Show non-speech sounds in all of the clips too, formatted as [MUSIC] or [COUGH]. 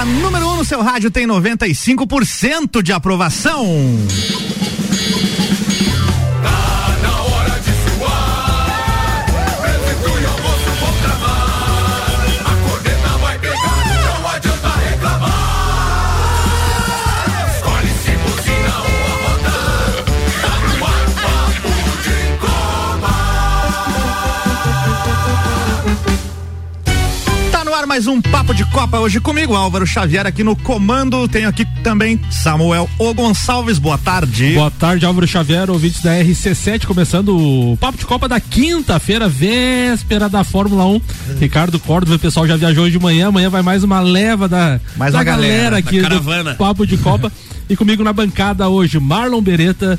A número 1 um no seu rádio tem 95% de aprovação. Mais um Papo de Copa hoje comigo, Álvaro Xavier, aqui no comando. Tenho aqui também Samuel O Gonçalves. Boa tarde. Boa tarde, Álvaro Xavier, ouvintes da RC7, começando o Papo de Copa da quinta-feira, véspera da Fórmula 1. Ricardo Córdova, o pessoal já viajou hoje de manhã. Amanhã vai mais uma leva da, mais da galera, galera aqui do Papo de Copa. e comigo na bancada hoje, Marlon Beretta.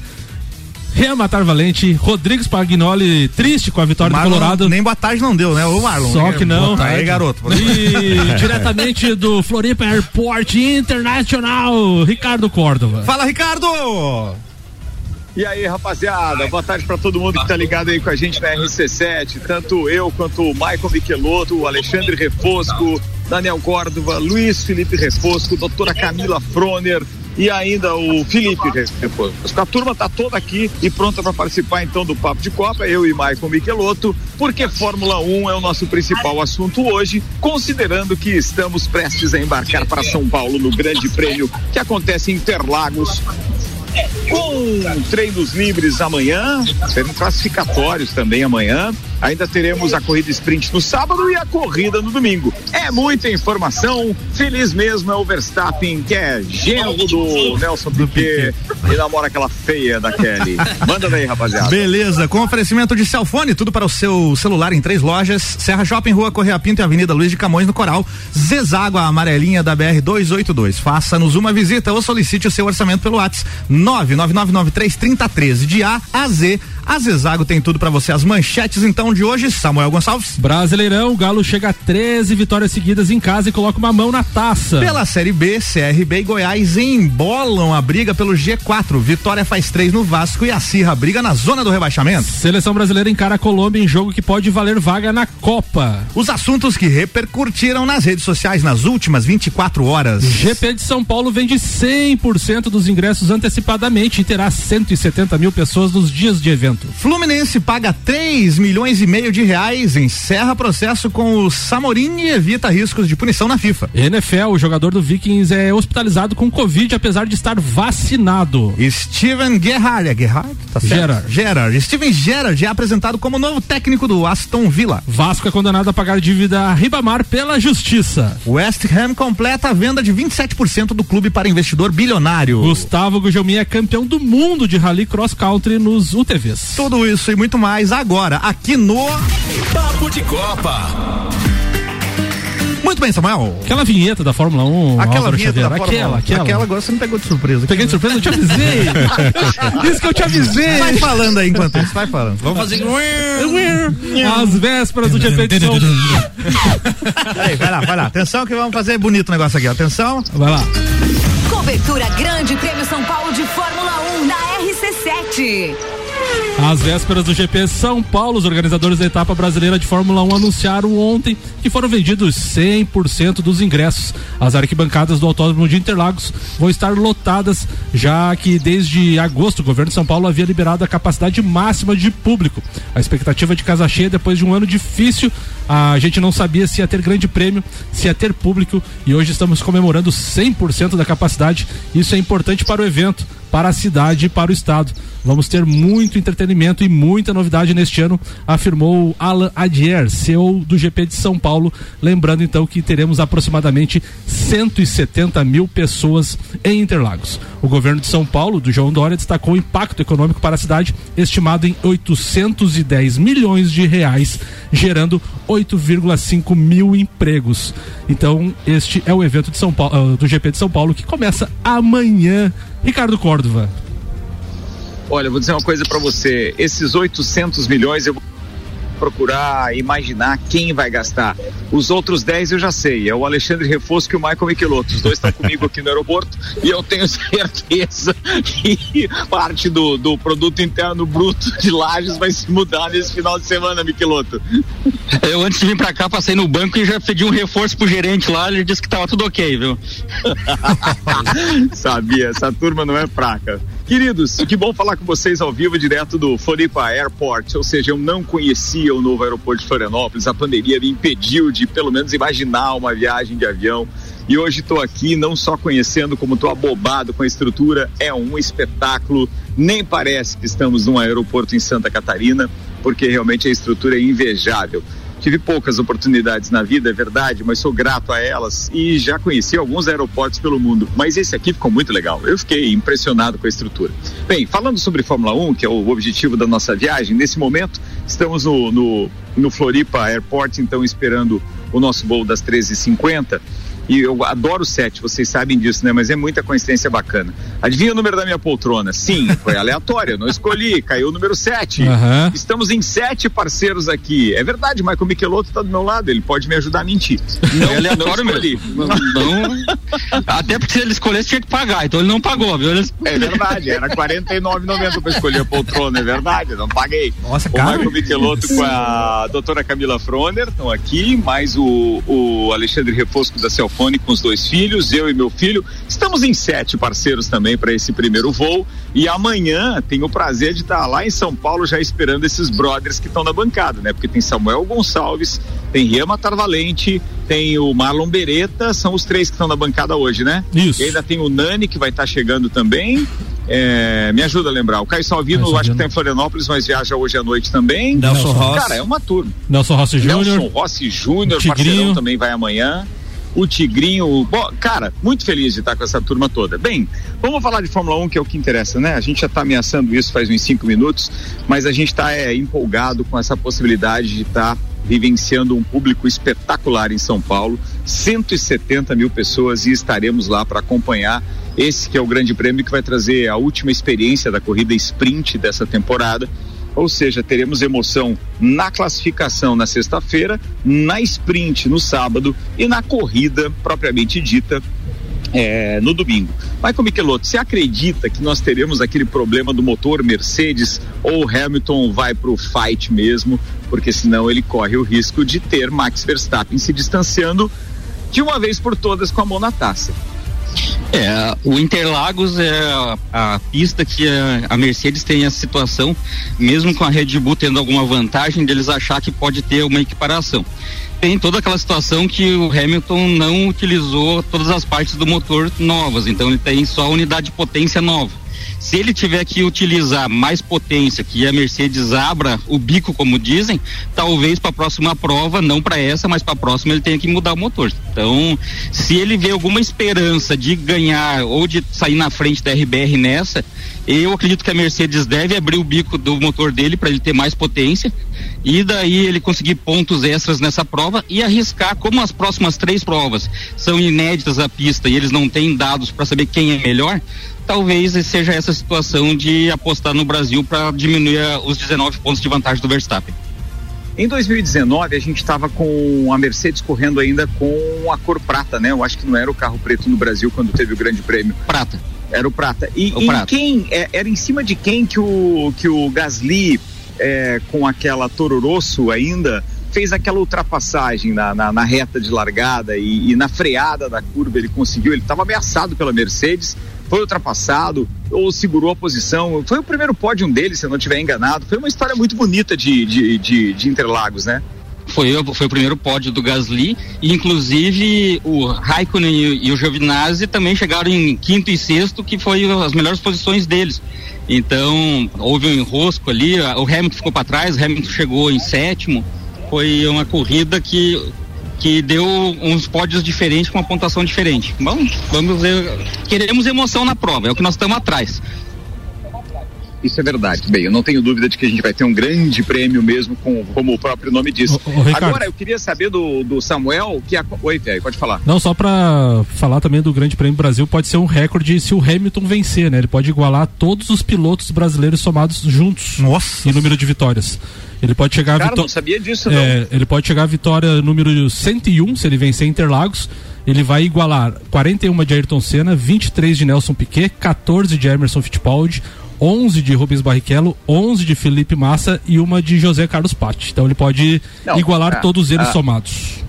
Rian Matar Valente, Rodrigues Pagnoli, triste com a vitória Marlon, do Colorado. Nem boa tarde não deu, né? O Marlon. Só que não. Boa tarde, garoto. E [LAUGHS] diretamente do Floripa Airport Internacional, Ricardo Córdova. Fala, Ricardo! E aí, rapaziada, boa tarde para todo mundo que tá ligado aí com a gente na RC7, tanto eu quanto o Michael Michelotto, o Alexandre Refosco, Daniel Córdova, Luiz Felipe Refosco, doutora Camila Froner, e ainda o Felipe Refosco. A turma está toda aqui e pronta para participar então do Papo de Copa, eu e Maicon Michelotto, porque Fórmula 1 é o nosso principal assunto hoje, considerando que estamos prestes a embarcar para São Paulo no Grande Prêmio que acontece em Interlagos com treinos livres amanhã, treinos classificatórios também amanhã. Ainda teremos a corrida sprint no sábado e a corrida no domingo. É muita informação. Feliz mesmo é o Verstappen, que é genro do Nelson Piquet e namora aquela feia da Kelly. Manda daí, rapaziada. Beleza, com oferecimento de Celfone, tudo para o seu celular em três lojas: Serra Shopping, Rua Correia Pinto e Avenida Luiz de Camões no Coral. Zezágua amarelinha da BR 282. Faça-nos uma visita ou solicite o seu orçamento pelo WhatsApp 999933013 de A a Z. A Zezago tem tudo para você. As manchetes então de hoje, Samuel Gonçalves. Brasileirão, o Galo chega a 13 vitórias seguidas em casa e coloca uma mão na taça. Pela Série B, CRB e Goiás embolam a briga pelo G4. Vitória faz três no Vasco e a Cirra briga na zona do rebaixamento. Seleção brasileira encara a Colômbia em jogo que pode valer vaga na Copa. Os assuntos que repercutiram nas redes sociais nas últimas 24 horas. GP de São Paulo vende 100% dos ingressos antecipadamente e terá 170 mil pessoas nos dias de evento. Fluminense paga 3 milhões e meio de reais, encerra processo com o Samorim e evita riscos de punição na FIFA. NFL, o jogador do Vikings é hospitalizado com Covid apesar de estar vacinado. Steven Gerrard, é Gerrard? Tá certo? Gerrard. Steven Gerrard é apresentado como novo técnico do Aston Villa. Vasco é condenado a pagar dívida a Ribamar pela justiça. West Ham completa a venda de 27% do clube para investidor bilionário. Gustavo Gugelmin é campeão do mundo de rally cross country nos UTVs. Tudo isso e muito mais agora aqui no Papo de Copa. Muito bem, Samuel. Aquela vinheta da Fórmula 1, Aquela Álvaro vinheta Xavier, da Fórmula aquela, 1. aquela. Aquela agora você me pegou de surpresa. Peguei de surpresa, eu te avisei. [LAUGHS] Isso que eu te avisei. Vai falando aí enquanto isso, vai falando. Vamos fazer. Às vésperas do GP de São Aí, vai lá, vai lá. Atenção que vamos fazer bonito o negócio aqui. Atenção. Vai lá. Cobertura Grande Prêmio São Paulo de Fórmula 1 na RC7. Às vésperas do GP São Paulo, os organizadores da etapa brasileira de Fórmula 1 anunciaram ontem que foram vendidos 100% dos ingressos. As arquibancadas do Autódromo de Interlagos vão estar lotadas, já que desde agosto o governo de São Paulo havia liberado a capacidade máxima de público. A expectativa de casa cheia depois de um ano difícil, a gente não sabia se ia ter grande prêmio, se ia ter público e hoje estamos comemorando 100% da capacidade. Isso é importante para o evento para a cidade e para o estado. Vamos ter muito entretenimento e muita novidade neste ano, afirmou Alan Adier, CEO do GP de São Paulo. Lembrando então que teremos aproximadamente 170 mil pessoas em Interlagos. O governo de São Paulo, do João Dória, destacou o impacto econômico para a cidade, estimado em 810 milhões de reais, gerando 8,5 mil empregos. Então, este é o evento de São Paulo, do GP de São Paulo que começa amanhã. Ricardo Córdova. Olha, vou dizer uma coisa para você. Esses 800 milhões eu procurar imaginar quem vai gastar. Os outros 10 eu já sei, é o Alexandre Refosco e o Michael Michelotto. Os dois estão comigo aqui no aeroporto e eu tenho [LAUGHS] certeza que parte do, do produto interno bruto de Lages vai se mudar nesse final de semana, Michelotto. Eu antes de vir pra cá passei no banco e já pedi um reforço pro gerente lá, ele disse que tava tudo ok, viu? [LAUGHS] Sabia, essa turma não é fraca. Queridos, que bom falar com vocês ao vivo, direto do Floripa Airport. Ou seja, eu não conhecia o novo aeroporto de Florianópolis, a pandemia me impediu de, pelo menos, imaginar uma viagem de avião. E hoje estou aqui não só conhecendo, como estou abobado com a estrutura. É um espetáculo. Nem parece que estamos num aeroporto em Santa Catarina, porque realmente a estrutura é invejável. Tive poucas oportunidades na vida, é verdade, mas sou grato a elas e já conheci alguns aeroportos pelo mundo. Mas esse aqui ficou muito legal. Eu fiquei impressionado com a estrutura. Bem, falando sobre Fórmula 1, que é o objetivo da nossa viagem, nesse momento estamos no, no, no Floripa Airport, então esperando o nosso voo das 13h50. E eu adoro sete, vocês sabem disso, né? Mas é muita coincidência bacana. Adivinha o número da minha poltrona? Sim, foi aleatório, não escolhi, caiu o número sete. Aham. Estamos em sete parceiros aqui. É verdade, Michael Michelotto está do meu lado, ele pode me ajudar a mentir. Não, É aleatório não escolhi. mesmo. Não, até porque se ele escolhesse tinha que pagar, então ele não pagou, viu? Ele- É verdade, era R$ 49,90 para escolher a poltrona, é verdade, não paguei. Nossa, o caro. Michael Michelotto com a doutora Camila Froner estão aqui, mais o, o Alexandre Refosco da Com os dois filhos, eu e meu filho. Estamos em sete parceiros também para esse primeiro voo. E amanhã tenho o prazer de estar lá em São Paulo já esperando esses brothers que estão na bancada, né? Porque tem Samuel Gonçalves, tem Riama Tarvalente, tem o Marlon Beretta, são os três que estão na bancada hoje, né? Isso. E ainda tem o Nani que vai estar chegando também. É, me ajuda a lembrar. O Caio Salvino, Caio acho que está em Florianópolis, mas viaja hoje à noite também. Nelson Rossi. Cara, é uma turma. Nelson Rossi Nelson Júnior. Rossi Júnior, parceirão também vai amanhã. O Tigrinho, cara, muito feliz de estar com essa turma toda. Bem, vamos falar de Fórmula 1, que é o que interessa, né? A gente já está ameaçando isso faz uns cinco minutos, mas a gente está é, empolgado com essa possibilidade de estar vivenciando um público espetacular em São Paulo, 170 mil pessoas e estaremos lá para acompanhar esse que é o grande prêmio que vai trazer a última experiência da corrida sprint dessa temporada. Ou seja, teremos emoção na classificação na sexta-feira, na sprint no sábado e na corrida propriamente dita é, no domingo. Michael Michelotto, você acredita que nós teremos aquele problema do motor Mercedes ou Hamilton vai para o fight mesmo? Porque senão ele corre o risco de ter Max Verstappen se distanciando de uma vez por todas com a mão na taça. É, o Interlagos é a, a pista que a, a Mercedes tem essa situação, mesmo com a Red Bull tendo alguma vantagem, deles achar que pode ter uma equiparação. Tem toda aquela situação que o Hamilton não utilizou todas as partes do motor novas, então ele tem só a unidade de potência nova. Se ele tiver que utilizar mais potência, que a Mercedes abra o bico, como dizem, talvez para a próxima prova, não para essa, mas para a próxima ele tenha que mudar o motor. Então, se ele vê alguma esperança de ganhar ou de sair na frente da RBR nessa, eu acredito que a Mercedes deve abrir o bico do motor dele para ele ter mais potência e daí ele conseguir pontos extras nessa prova e arriscar, como as próximas três provas são inéditas à pista e eles não têm dados para saber quem é melhor, talvez seja essa situação de apostar no Brasil para diminuir ah, os 19 pontos de vantagem do Verstappen. Em 2019, a gente estava com a Mercedes correndo ainda com a cor prata, né? Eu acho que não era o carro preto no Brasil quando teve o Grande Prêmio. Prata. Era o prata. E O em prata. quem é, era em cima de quem que o que o Gasly é, com aquela Toro Rosso ainda fez aquela ultrapassagem na, na, na reta de largada e, e na freada da curva ele conseguiu. Ele estava ameaçado pela Mercedes, foi ultrapassado ou segurou a posição. Foi o primeiro pódio dele, se eu não estiver enganado. Foi uma história muito bonita de, de, de, de Interlagos, né? Foi, foi o primeiro pódio do Gasly, e inclusive o Raikkonen e, e o Giovinazzi também chegaram em quinto e sexto, que foi as melhores posições deles. Então, houve um enrosco ali, o Hamilton ficou para trás, o Hamilton chegou em sétimo. Foi uma corrida que, que deu uns pódios diferentes com uma pontuação diferente. Bom, vamos ver. Queremos emoção na prova, é o que nós estamos atrás. Isso é verdade. Bem, eu não tenho dúvida de que a gente vai ter um grande prêmio mesmo, com, como o próprio nome diz. Ô, ô, Ricardo. Agora, eu queria saber do, do Samuel, que a... Oi, Fé, pode falar. Não, só pra falar também do Grande Prêmio Brasil, pode ser um recorde se o Hamilton vencer, né? Ele pode igualar todos os pilotos brasileiros somados juntos Nossa. em número de vitórias. Ele pode chegar Cara, a vitó- não sabia disso, É, ele pode chegar à vitória número 101 se ele vencer Interlagos. Ele vai igualar 41 de Ayrton Senna, 23 de Nelson Piquet, 14 de Emerson Fittipaldi, 11 de Rubens Barrichello, 11 de Felipe Massa e uma de José Carlos Patti. Então ele pode Não, igualar é, todos eles é. somados.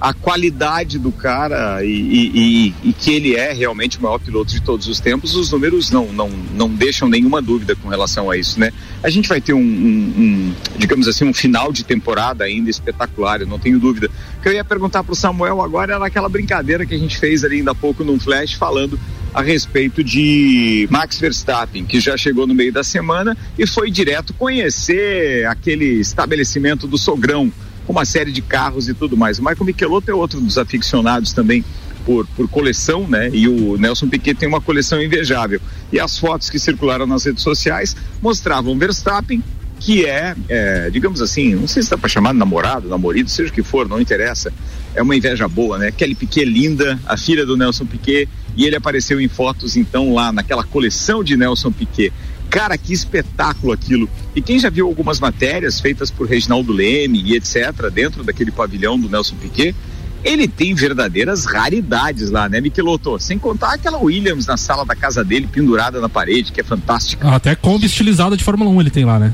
a qualidade do cara e, e- e- e que ele é realmente o maior piloto de todos os tempos, os números não, não, não deixam nenhuma dúvida com relação a isso, né? A gente vai ter um, um- um, digamos assim, um final de temporada ainda espetacular, eu não tenho dúvida. O que eu ia perguntar pro Samuel agora era aquela brincadeira que a gente fez ali ainda há pouco num flash falando a respeito de Max Verstappen, que já chegou no meio da semana e foi direto conhecer aquele estabelecimento do Sogrão, com uma série de carros e tudo mais. O Michael Michelotto é outro dos aficionados também por, por coleção, né? E o Nelson Piquet tem uma coleção invejável. E as fotos que circularam nas redes sociais mostravam Verstappen, que é, é, digamos assim, não sei se dá para chamar de namorado, namorado, seja o que for, não interessa. É uma inveja boa, né? Kelly Piquet linda, a filha do Nelson Piquet, e ele apareceu em fotos então lá naquela coleção de Nelson Piquet. Cara, que espetáculo aquilo. E quem já viu algumas matérias feitas por Reginaldo Leme e etc., dentro daquele pavilhão do Nelson Piquet, ele tem verdadeiras raridades lá, né, Michelotto? Sem contar aquela Williams na sala da casa dele, pendurada na parede, que é fantástica. Até Kombi estilizada de Fórmula 1 ele tem lá, né?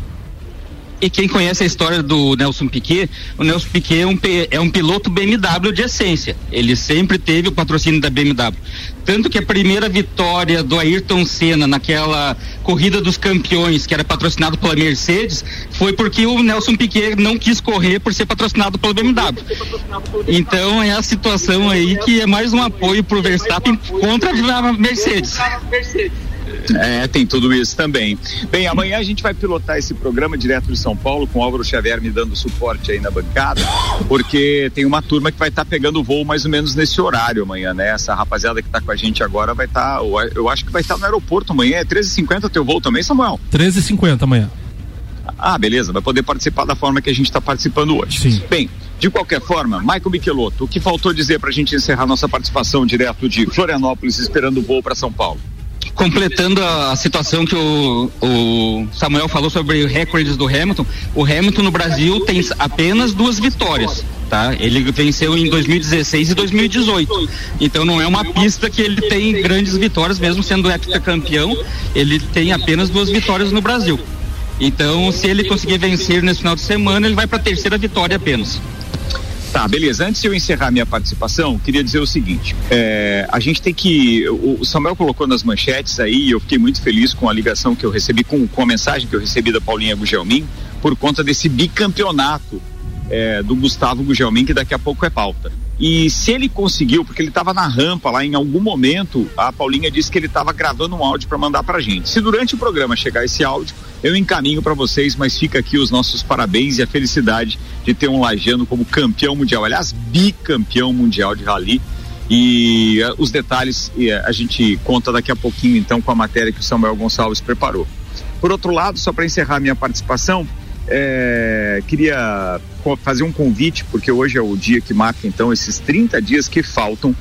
E quem conhece a história do Nelson Piquet, o Nelson Piquet é um, é um piloto BMW de essência. Ele sempre teve o patrocínio da BMW. Tanto que a primeira vitória do Ayrton Senna naquela corrida dos campeões, que era patrocinado pela Mercedes, foi porque o Nelson Piquet não quis correr por ser patrocinado pela BMW. Então é a situação aí que é mais um apoio pro Verstappen contra a Mercedes. É, tem tudo isso também. Bem, amanhã a gente vai pilotar esse programa direto de São Paulo, com o Álvaro Xavier me dando suporte aí na bancada, porque tem uma turma que vai estar pegando voo mais ou menos nesse horário amanhã, né? Essa rapaziada que está com a gente agora vai estar, eu acho que vai estar no aeroporto amanhã, é 13h50 teu voo também, Samuel? 13h50 amanhã. Ah, beleza, vai poder participar da forma que a gente está participando hoje. Sim. Bem, de qualquer forma, Michael Michelotto, o que faltou dizer para a gente encerrar nossa participação direto de Florianópolis, esperando o voo para São Paulo? Completando a, a situação que o, o Samuel falou sobre recordes do Hamilton, o Hamilton no Brasil tem apenas duas vitórias. Tá? Ele venceu em 2016 e 2018. Então não é uma pista que ele tem grandes vitórias, mesmo sendo heptacampeão, ele tem apenas duas vitórias no Brasil. Então, se ele conseguir vencer nesse final de semana, ele vai para a terceira vitória apenas. Tá, beleza. Antes de eu encerrar minha participação, queria dizer o seguinte: é, a gente tem que. O Samuel colocou nas manchetes aí, eu fiquei muito feliz com a ligação que eu recebi, com, com a mensagem que eu recebi da Paulinha Gugelmin, por conta desse bicampeonato é, do Gustavo Gugelmin, que daqui a pouco é pauta. E se ele conseguiu, porque ele estava na rampa lá em algum momento, a Paulinha disse que ele estava gravando um áudio para mandar para gente. Se durante o programa chegar esse áudio, eu encaminho para vocês, mas fica aqui os nossos parabéns e a felicidade de ter um lajano como campeão mundial, aliás, bicampeão mundial de rally. E uh, os detalhes uh, a gente conta daqui a pouquinho, então, com a matéria que o Samuel Gonçalves preparou. Por outro lado, só para encerrar minha participação, é, queria fazer um convite, porque hoje é o dia que marca então esses 30 dias que faltam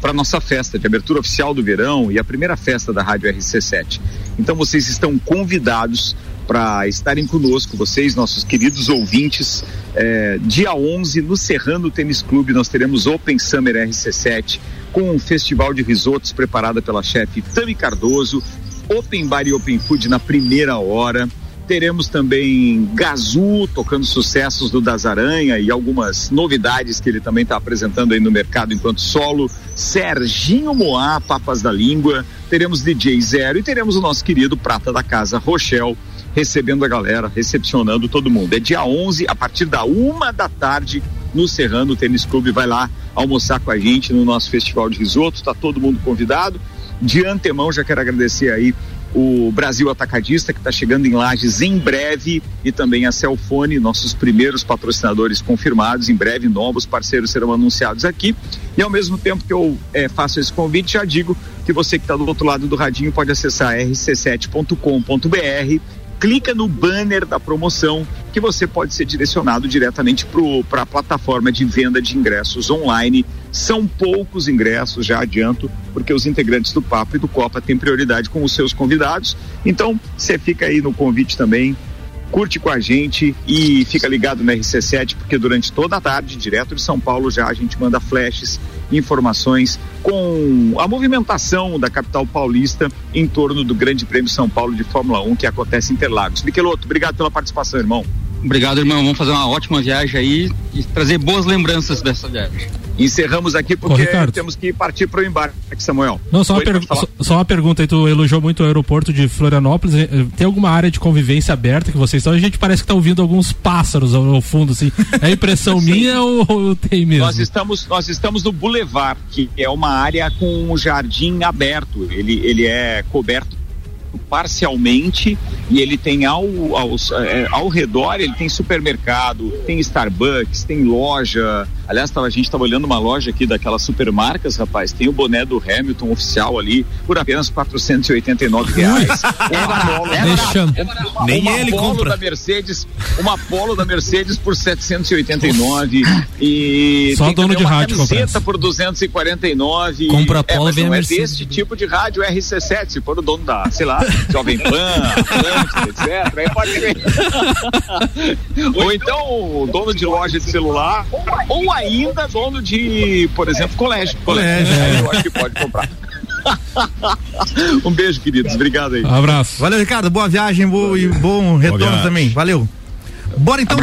para nossa festa de abertura oficial do verão e a primeira festa da Rádio RC7. Então vocês estão convidados para estarem conosco, vocês, nossos queridos ouvintes. É, dia 11, no Serrano Tênis Clube, nós teremos Open Summer RC7 com um festival de risotos preparada pela chefe Tami Cardoso, Open Bar e Open Food na primeira hora. Teremos também Gazu tocando sucessos do Das Aranha e algumas novidades que ele também está apresentando aí no mercado enquanto solo. Serginho Moá, Papas da Língua. Teremos DJ Zero e teremos o nosso querido Prata da Casa, Rochelle, recebendo a galera, recepcionando todo mundo. É dia 11, a partir da uma da tarde, no Serrano Tênis Clube. Vai lá almoçar com a gente no nosso festival de risoto. Está todo mundo convidado. De antemão, já quero agradecer aí o Brasil Atacadista, que está chegando em Lages em breve, e também a Celfone, nossos primeiros patrocinadores confirmados. Em breve, novos parceiros serão anunciados aqui. E ao mesmo tempo que eu é, faço esse convite, já digo que você que está do outro lado do radinho pode acessar rc7.com.br clica no banner da promoção que você pode ser direcionado diretamente para a plataforma de venda de ingressos online. São poucos ingressos, já adianto, porque os integrantes do Papo e do Copa têm prioridade com os seus convidados. Então, você fica aí no convite também curte com a gente e fica ligado no RC7, porque durante toda a tarde, direto de São Paulo, já a gente manda flashes, informações com a movimentação da capital paulista em torno do Grande Prêmio São Paulo de Fórmula 1 que acontece em Interlagos. Miqueloto, obrigado pela participação, irmão. Obrigado, irmão. Vamos fazer uma ótima viagem aí e trazer boas lembranças dessa viagem. Encerramos aqui porque Ô, temos que partir para o embarque, Samuel. Não, só uma, só, só uma, pergunta aí, tu elogiou muito o aeroporto de Florianópolis, eh, tem alguma área de convivência aberta que vocês estão? A gente parece que está ouvindo alguns pássaros ao, ao fundo, assim. É impressão [LAUGHS] minha ou, ou, tem mesmo? Nós estamos, nós estamos no Boulevard, que é uma área com um jardim aberto, ele, ele é coberto parcialmente e ele tem ao, ao, é, ao redor, ele tem supermercado, tem Starbucks, tem loja. Aliás, tava, a gente estava olhando uma loja aqui daquelas supermarcas, rapaz, tem o boné do Hamilton oficial ali por apenas 489 reais. [LAUGHS] uma polo, uma, Nem uma ele compra. da Mercedes, uma Polo da Mercedes por 789 e só dono de rádio camiseta por 249. Compra a Polo é, vem é desse tipo de rádio RC7, se for o dono da, sei lá, [LAUGHS] Jovem Pan, etc. Aí pode ver. ou então dono de loja de celular, ou ainda dono de, por exemplo, colégio. Colégio. É. Eu acho que pode comprar. um beijo, queridos. Obrigado aí. Um abraço. Valeu, Ricardo. Boa viagem boa, e bom retorno também. Valeu. Bora então.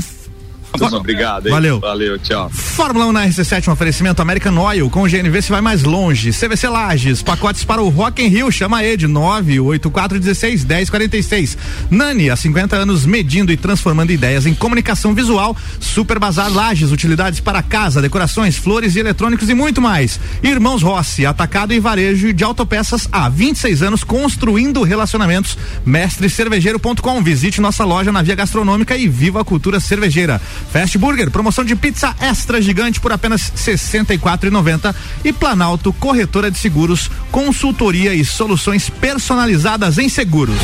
Obrigado. Hein? Valeu. Valeu, tchau. Fórmula 1 na RC7, um oferecimento American Oil. Com o GNV se vai mais longe. CVC Lages, pacotes para o Rock in Rio. Chama Ed 98416 1046. Nani, há 50 anos medindo e transformando ideias em comunicação visual. Super Bazar Lages, utilidades para casa, decorações, flores e eletrônicos e muito mais. Irmãos Rossi, atacado e varejo de autopeças há 26 anos construindo relacionamentos. Mestrecervejeiro.com. Visite nossa loja na Via Gastronômica e viva a cultura cervejeira. Fast Burger, promoção de pizza extra gigante por apenas R$ 64,90 e Planalto Corretora de Seguros, consultoria e soluções personalizadas em seguros.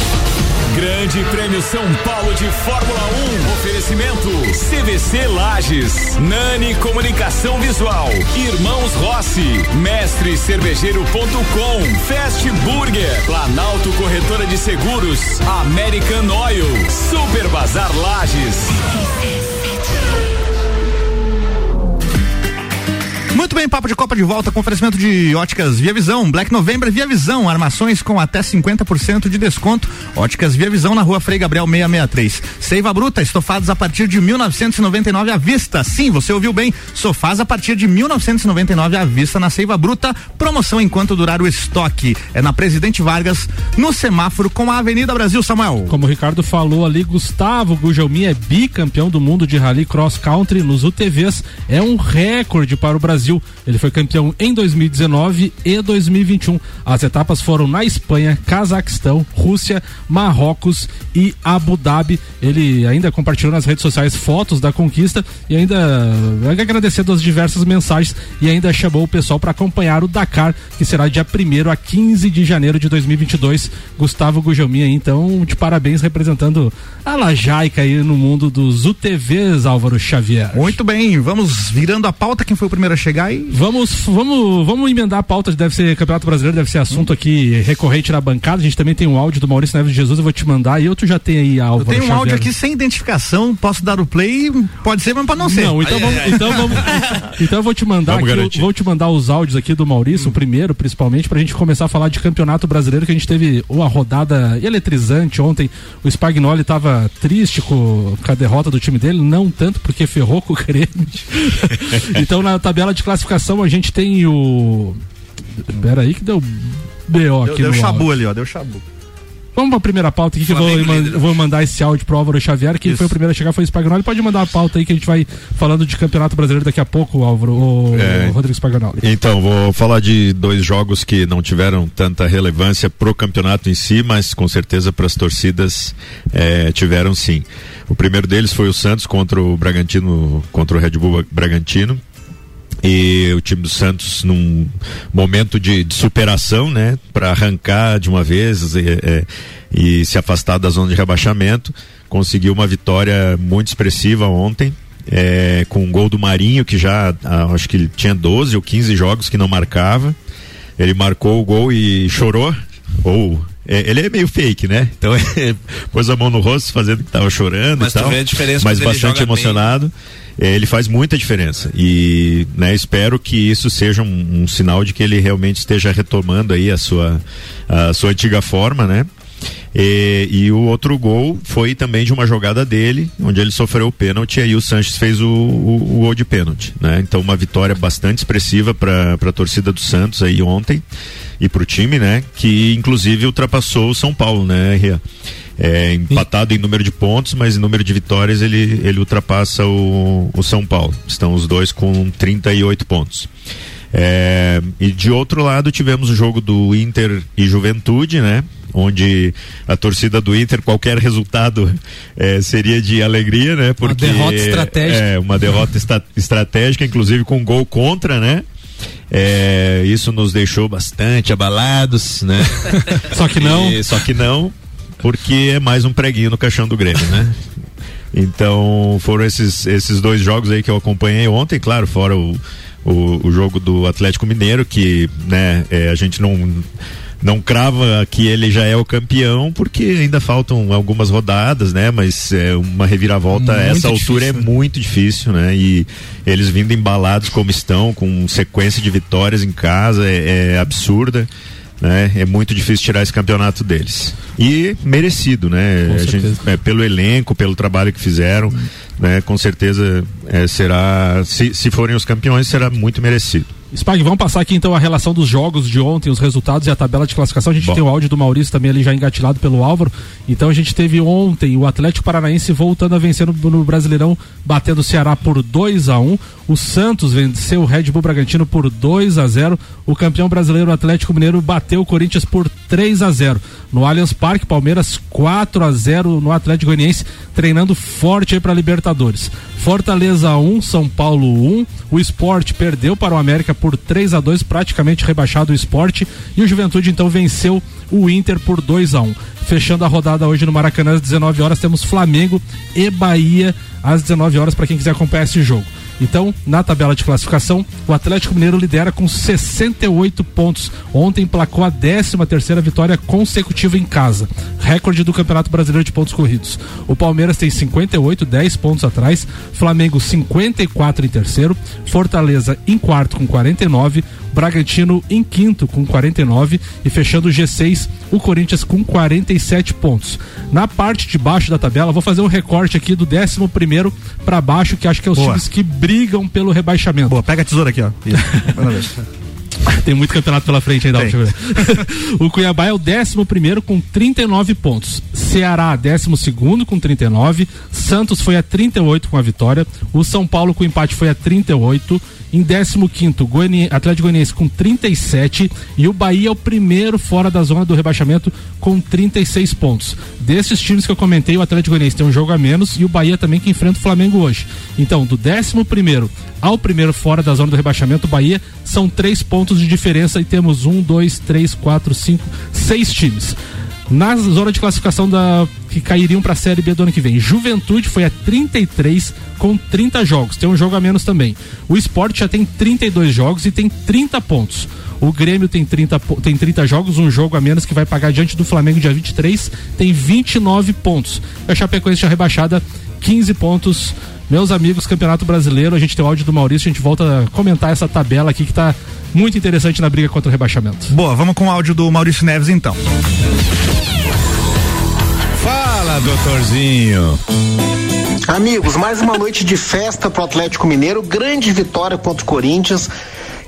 Grande Prêmio São Paulo de Fórmula 1. Oferecimento CVC Lages, Nani Comunicação Visual, Irmãos Rossi, Mestre Cervejeiro.com, Fast Burger, Planalto Corretora de Seguros, American Oil, Super Bazar Lages. Muito bem, papo de Copa de volta com oferecimento de óticas Via Visão, Black November Via Visão, armações com até 50% de desconto. Óticas Via Visão na rua Frei Gabriel 663. Seiva Bruta, estofados a partir de 1999 à vista. Sim, você ouviu bem. Sofás a partir de 1999 à vista na Seiva Bruta. Promoção enquanto durar o estoque. É na Presidente Vargas, no semáforo com a Avenida Brasil, Samuel. Como o Ricardo falou ali, Gustavo Gugelmin é bicampeão do mundo de rally cross country nos UTVs. É um recorde para o Brasil Brasil. Ele foi campeão em 2019 e 2021. As etapas foram na Espanha, Cazaquistão, Rússia, Marrocos e Abu Dhabi. Ele ainda compartilhou nas redes sociais fotos da conquista e ainda agradecendo as diversas mensagens e ainda chamou o pessoal para acompanhar o Dakar, que será dia 1 a 15 de janeiro de 2022. Gustavo Gujominha, então, de parabéns representando a Lajaica aí no mundo dos UTVs, Álvaro Xavier. Muito bem, vamos virando a pauta. Quem foi o primeiro a chegar? Chegar e. Vamos, vamos, vamos emendar a pauta, deve ser Campeonato Brasileiro, deve ser assunto hum. aqui recorrente na bancada. A gente também tem um áudio do Maurício Neves de Jesus, eu vou te mandar. E eu tu já tem aí a Eu tenho um áudio aqui sem identificação, posso dar o play, pode ser, mas pode não ser. Não, então, vamos, então, vamos, [LAUGHS] então eu vou te mandar aqui, vou te mandar os áudios aqui do Maurício, hum. o primeiro, principalmente, pra gente começar a falar de Campeonato Brasileiro, que a gente teve uma rodada eletrizante ontem. O Spagnoli tava triste com, com a derrota do time dele, não tanto porque ferrou com o Grêmio. [LAUGHS] então na tabela de de classificação a gente tem o. Pera aí que deu BO aqui deu, deu chabu ali, ó, deu chabu. Vamos para a primeira pauta aqui que eu vou, vou, mandar esse áudio pro Álvaro Xavier, que Isso. foi o primeiro a chegar, foi o Spagnoli. Pode mandar a pauta aí que a gente vai falando de Campeonato Brasileiro daqui a pouco, Álvaro, o, é, Rodrigo Spagnoli. Então, vou falar de dois jogos que não tiveram tanta relevância pro campeonato em si, mas com certeza para as torcidas é, tiveram sim. O primeiro deles foi o Santos contra o Bragantino, contra o Red Bull Bragantino e o time do Santos num momento de, de superação, né, para arrancar de uma vez e, é, e, se afastar da zona de rebaixamento, conseguiu uma vitória muito expressiva ontem. É, com um gol do Marinho, que já ah, acho que tinha 12 ou 15 jogos que não marcava. Ele marcou o gol e chorou, ou é, ele é meio fake, né? Então [LAUGHS] ele pôs a mão no rosto fazendo que tava chorando mas e tal. Vê a diferença mas bastante emocionado. É, ele faz muita diferença e né, espero que isso seja um, um, sinal de que ele realmente esteja retomando aí a sua a sua antiga forma, né? E, e, o outro gol foi também de uma jogada dele, onde ele sofreu o pênalti, e aí o Sanches fez o, o, o gol de pênalti, né? Então uma vitória bastante expressiva para a torcida do Santos aí ontem e para o time, né? Que inclusive ultrapassou o São Paulo, né? É, empatado em número de pontos, mas em número de vitórias ele, ele ultrapassa o, o São Paulo. Estão os dois com 38 pontos. É, e de outro lado tivemos o jogo do Inter e Juventude, né? onde a torcida do Inter, qualquer resultado é, seria de alegria, né? Porque, uma derrota estratégica. É, uma derrota estratégica, inclusive com gol contra, né? É, isso nos deixou bastante abalados, né? [LAUGHS] só que não. E, só que não, porque é mais um preguinho no caixão do Grêmio, né? Então foram esses, esses dois jogos aí que eu acompanhei ontem, claro, fora o, o, o jogo do Atlético Mineiro, que né, é, a gente não não crava que ele já é o campeão, porque ainda faltam algumas rodadas, né? Mas é uma reviravolta a essa altura é difícil, é muito difícil, né? E eles vindo embalados como estão, com sequência de vitórias em casa, é, é absurda. Né? É muito difícil tirar esse campeonato deles. E merecido, né? Gente, é, pelo elenco, pelo trabalho que fizeram, hum. né? Com certeza é, será, se, se forem os campeões, será muito merecido. Spag, vamos passar aqui então a relação dos jogos de ontem, os resultados e a tabela de classificação. A gente Bom. tem o áudio do Maurício também ali já engatilhado pelo Álvaro. Então a gente teve ontem o Atlético Paranaense voltando a vencer no, no Brasileirão, batendo o Ceará por 2 a 1 O Santos venceu o Red Bull Bragantino por 2 a 0 O campeão brasileiro o Atlético Mineiro bateu o Corinthians por 3 a 0 No Allianz Parque, Palmeiras 4 a 0 no Atlético Goianiense, treinando forte aí para Libertadores. Fortaleza 1, São Paulo 1. O esporte perdeu para o América por 3 a 2 praticamente rebaixado o esporte. E o Juventude então venceu o Inter por 2 a 1 Fechando a rodada hoje no Maracanã às 19 horas, temos Flamengo e Bahia às 19 horas para quem quiser acompanhar esse jogo. Então, na tabela de classificação, o Atlético Mineiro lidera com 68 pontos. Ontem placou a 13 terceira vitória consecutiva em casa, recorde do Campeonato Brasileiro de pontos corridos. O Palmeiras tem 58, 10 pontos atrás, Flamengo 54 em terceiro, Fortaleza em quarto com 49, Bragantino em quinto com 49 e fechando o G6, o Corinthians com 47 pontos. Na parte de baixo da tabela, vou fazer um recorte aqui do 11 primeiro para baixo, que acho que é os Boa. times que brigam pelo rebaixamento. Boa, pega a tesoura aqui, ó. [LAUGHS] Tem muito campeonato pela frente ainda. [LAUGHS] o Cuiabá é o 11 primeiro com 39 pontos. Ceará, 12 segundo com 39. Santos foi a 38 com a vitória. O São Paulo com empate foi a 38. Em 15º, Goiani, Atlético Goianiense com 37 e o Bahia é o primeiro fora da zona do rebaixamento com 36 pontos. Desses times que eu comentei, o Atlético Goianiense tem um jogo a menos e o Bahia também que enfrenta o Flamengo hoje. Então, do 11º ao primeiro fora da zona do rebaixamento, o Bahia, são três pontos de diferença e temos um, dois, três, quatro, cinco, seis times na zona de classificação da que cairiam para a Série B do ano que vem. Juventude foi a 33 com 30 jogos, tem um jogo a menos também. O Sport já tem 32 jogos e tem 30 pontos. O Grêmio tem 30, tem 30 jogos, um jogo a menos que vai pagar diante do Flamengo dia 23, tem 29 pontos. A Chapecoense já rebaixada 15 pontos. Meus amigos, Campeonato Brasileiro, a gente tem o áudio do Maurício, a gente volta a comentar essa tabela aqui que está muito interessante na briga contra o rebaixamento. Boa, vamos com o áudio do Maurício Neves então. Doutorzinho. Amigos, mais uma noite de festa pro Atlético Mineiro, grande vitória contra o Corinthians.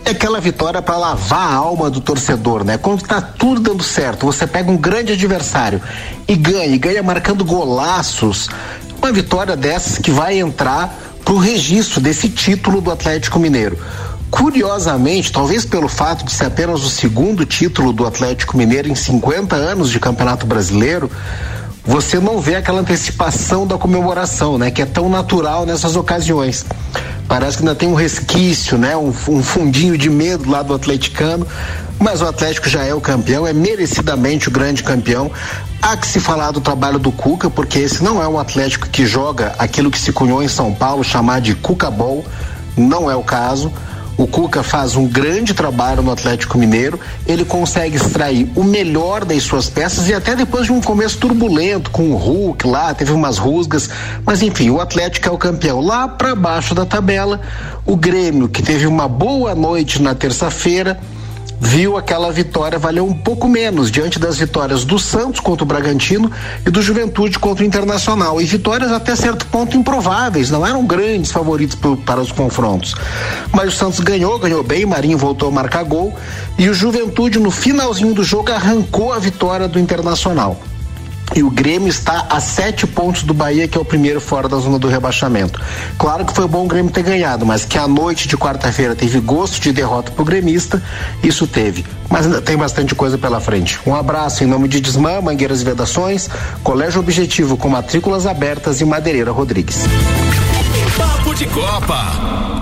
É aquela vitória para lavar a alma do torcedor, né? Quando tá tudo dando certo, você pega um grande adversário e ganha, e ganha marcando golaços. Uma vitória dessas que vai entrar pro registro desse título do Atlético Mineiro. Curiosamente, talvez pelo fato de ser apenas o segundo título do Atlético Mineiro em 50 anos de Campeonato Brasileiro, você não vê aquela antecipação da comemoração, né? Que é tão natural nessas ocasiões. Parece que ainda tem um resquício, né? Um, um fundinho de medo lá do atleticano, mas o Atlético já é o campeão, é merecidamente o grande campeão. Há que se falar do trabalho do Cuca, porque esse não é um Atlético que joga aquilo que se cunhou em São Paulo, chamar de Cuca Ball, não é o caso. O Cuca faz um grande trabalho no Atlético Mineiro, ele consegue extrair o melhor das suas peças e até depois de um começo turbulento com o Hulk lá, teve umas rusgas, mas enfim, o Atlético é o campeão. Lá para baixo da tabela, o Grêmio, que teve uma boa noite na terça-feira, viu aquela vitória valer um pouco menos diante das vitórias do Santos contra o Bragantino e do Juventude contra o Internacional. E vitórias até certo ponto improváveis, não eram grandes favoritos pro, para os confrontos. Mas o Santos ganhou, ganhou bem, Marinho voltou a marcar gol e o Juventude no finalzinho do jogo arrancou a vitória do Internacional. E o Grêmio está a sete pontos do Bahia, que é o primeiro fora da zona do rebaixamento. Claro que foi bom o Grêmio ter ganhado, mas que a noite de quarta-feira teve gosto de derrota pro gremista, isso teve. Mas ainda tem bastante coisa pela frente. Um abraço em nome de Desmã, Mangueiras e Vedações, Colégio Objetivo com matrículas abertas e Madeireira Rodrigues. Papo de Copa.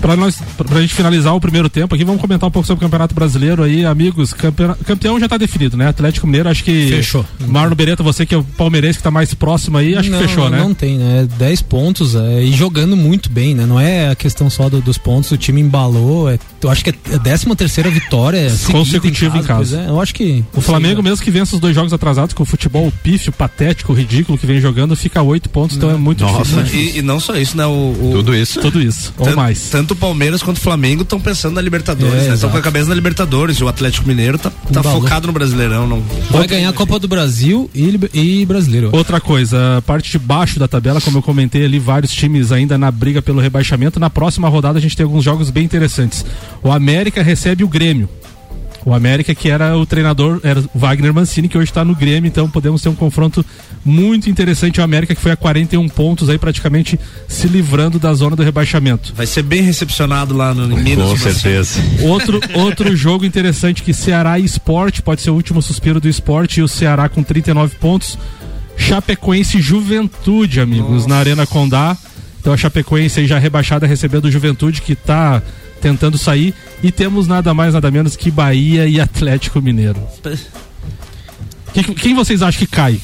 Pra, nós, pra gente finalizar o primeiro tempo aqui, vamos comentar um pouco sobre o Campeonato Brasileiro aí, amigos. Campeão, campeão já tá definido, né? Atlético Mineiro, acho que. Fechou. Marlon Beretta, você que é o palmeirense que tá mais próximo aí, acho não, que fechou, né? Não tem, né? 10 pontos é, e jogando muito bem, né? Não é a questão só do, dos pontos, o time embalou. É, eu acho que é a 13 terceira vitória consecutiva em casa. Em casa. É, eu acho que. O Flamengo, mesmo que vença os dois jogos atrasados, com o futebol pífio, patético, ridículo que vem jogando, fica oito pontos, então é muito Nossa, difícil. e, e, não só isso, né? O, o, Tudo isso. Tudo isso, tanto, ou mais. Tanto o Palmeiras quanto o Flamengo estão pensando na Libertadores, É, né? Estão com a cabeça na Libertadores. E o Atlético Mineiro tá, tá focado no Brasileirão. Não... Vai ganhar a Copa do Brasil e, e Brasileiro. Outra coisa, a parte de baixo da tabela, como eu comentei ali, vários times ainda na briga pelo rebaixamento. Na próxima rodada a gente tem alguns jogos bem interessantes. O América recebe o Grêmio. O América que era o treinador, era o Wagner Mancini, que hoje está no Grêmio, então podemos ter um confronto muito interessante. O América que foi a 41 pontos aí praticamente se livrando da zona do rebaixamento. Vai ser bem recepcionado lá no Minas. Com certeza. Outro, outro [LAUGHS] jogo interessante que Ceará e Esporte, pode ser o último suspiro do esporte, e o Ceará com 39 pontos. Chapecoense e Juventude, amigos, na Arena Condá. Então a Chapecoense aí já rebaixada recebendo o Juventude que tá tentando sair. E temos nada mais, nada menos que Bahia e Atlético Mineiro. Quem, quem vocês acham que cai?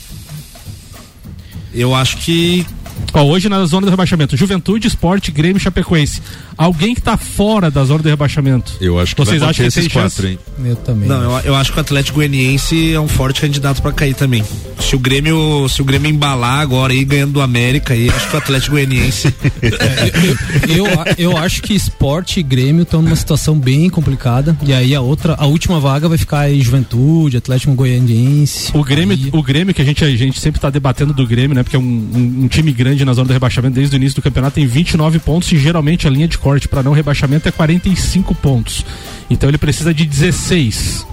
Eu acho que Ó, hoje na zona do rebaixamento, Juventude, Esporte, Grêmio e Chapecoense. Alguém que tá fora da zona do rebaixamento. Eu acho que Vocês vai acham que tem esses quatro, chance? hein? Eu também. Não, eu, eu acho que o Atlético Goianiense é um forte candidato pra cair também. Se o Grêmio, se o Grêmio embalar agora aí ganhando do América aí, acho que o Atlético Goianiense [LAUGHS] eu, eu acho que esporte e Grêmio estão numa situação bem complicada. E aí a outra, a última vaga vai ficar aí Juventude, Atlético Goianiense. O Grêmio, Bahia. o Grêmio que a gente, a gente sempre tá debatendo do Grêmio, né? Porque é um, um- um time grande na zona do rebaixamento desde o início do campeonato, tem 29 pontos e geralmente a linha de corte para não rebaixamento é 45 pontos. Então ele precisa de 16.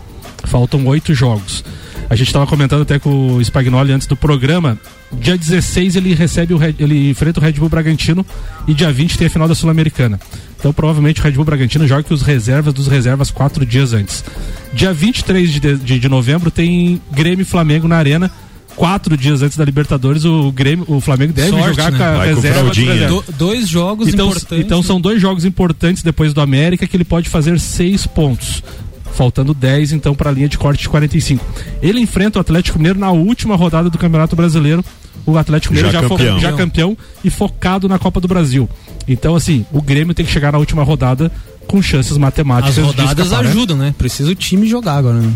Faltam oito jogos. A gente estava comentando até com o Spagnoli antes do programa. Dia 16 ele recebe o Red- ele enfrenta o Red Bull Bragantino e dia 20 tem a final da Sul-Americana. Então provavelmente o Red Bull Bragantino joga com os reservas dos reservas quatro dias antes. Dia 23 de, de, de, novembro tem Grêmio e Flamengo na Arena. Quatro dias antes da Libertadores, o Grêmio, o Flamengo deve Sorte, jogar né? com a Vai com reserva. fraldinha. reservas. Do- dois jogos Então, importantes. então são dois jogos importantes depois do América que ele pode fazer seis pontos. Faltando 10, então, para a linha de corte de 45. Ele enfrenta o Atlético Mineiro na última rodada do Campeonato Brasileiro. O Atlético Mineiro Já já, fo- campeão. já campeão e focado na Copa do Brasil. Então, assim, o Grêmio tem que chegar na última rodada com chances matemáticas. As rodadas né? ajudam, né? Precisa o time jogar agora, né?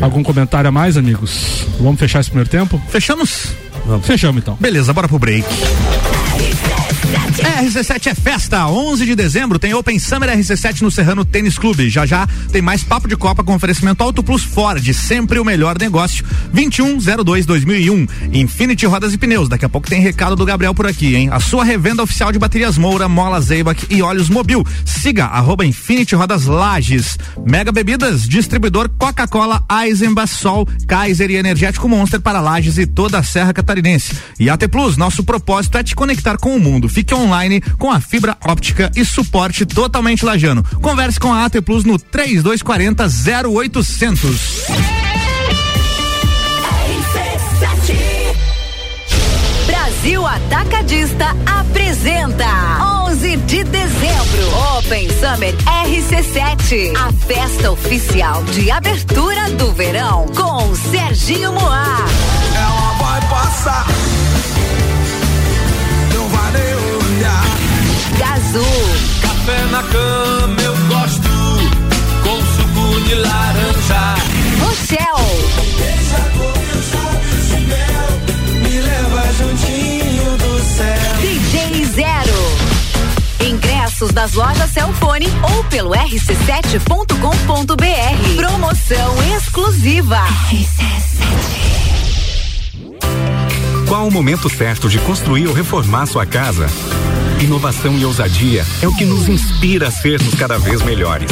Algum comentário a mais, amigos? Vamos fechar esse primeiro tempo? Fechamos? Fechamos, então. Beleza, bora pro break. RC7 é festa. 11 de dezembro tem Open Summer RC7 no Serrano Tênis Clube. Já já tem mais papo de Copa com oferecimento Auto Plus Ford, sempre o melhor negócio. 2102-2001. Infinity Rodas e Pneus. Daqui a pouco tem recado do Gabriel por aqui, hein? A sua revenda oficial de baterias Moura, Mola Zeibach e óleos Mobil. Siga arroba Infinity Rodas Lages. Mega Bebidas, distribuidor Coca-Cola, Eisenbach, Sol, Kaiser e Energético Monster para Lages e toda a Serra Catarinense. E AT Plus, nosso propósito é te conectar com o mundo. Fique online com a fibra óptica e suporte totalmente lajano. Converse com a AT Plus no 3240 0800. Brasil Atacadista apresenta 11 de dezembro Open Summer RC7, a festa oficial de abertura do verão com Serginho Moá, Ela vai passar, Azul. Café na cama eu gosto, com suco de laranja. Rochel. Deixa com sábios de mel, me leva juntinho do céu. DJ Zero. Ingressos das lojas Celfone ou pelo rc7.com.br. Promoção exclusiva. RC7. Qual o momento certo de construir ou reformar sua casa? Inovação e ousadia é o que nos inspira a sermos cada vez melhores.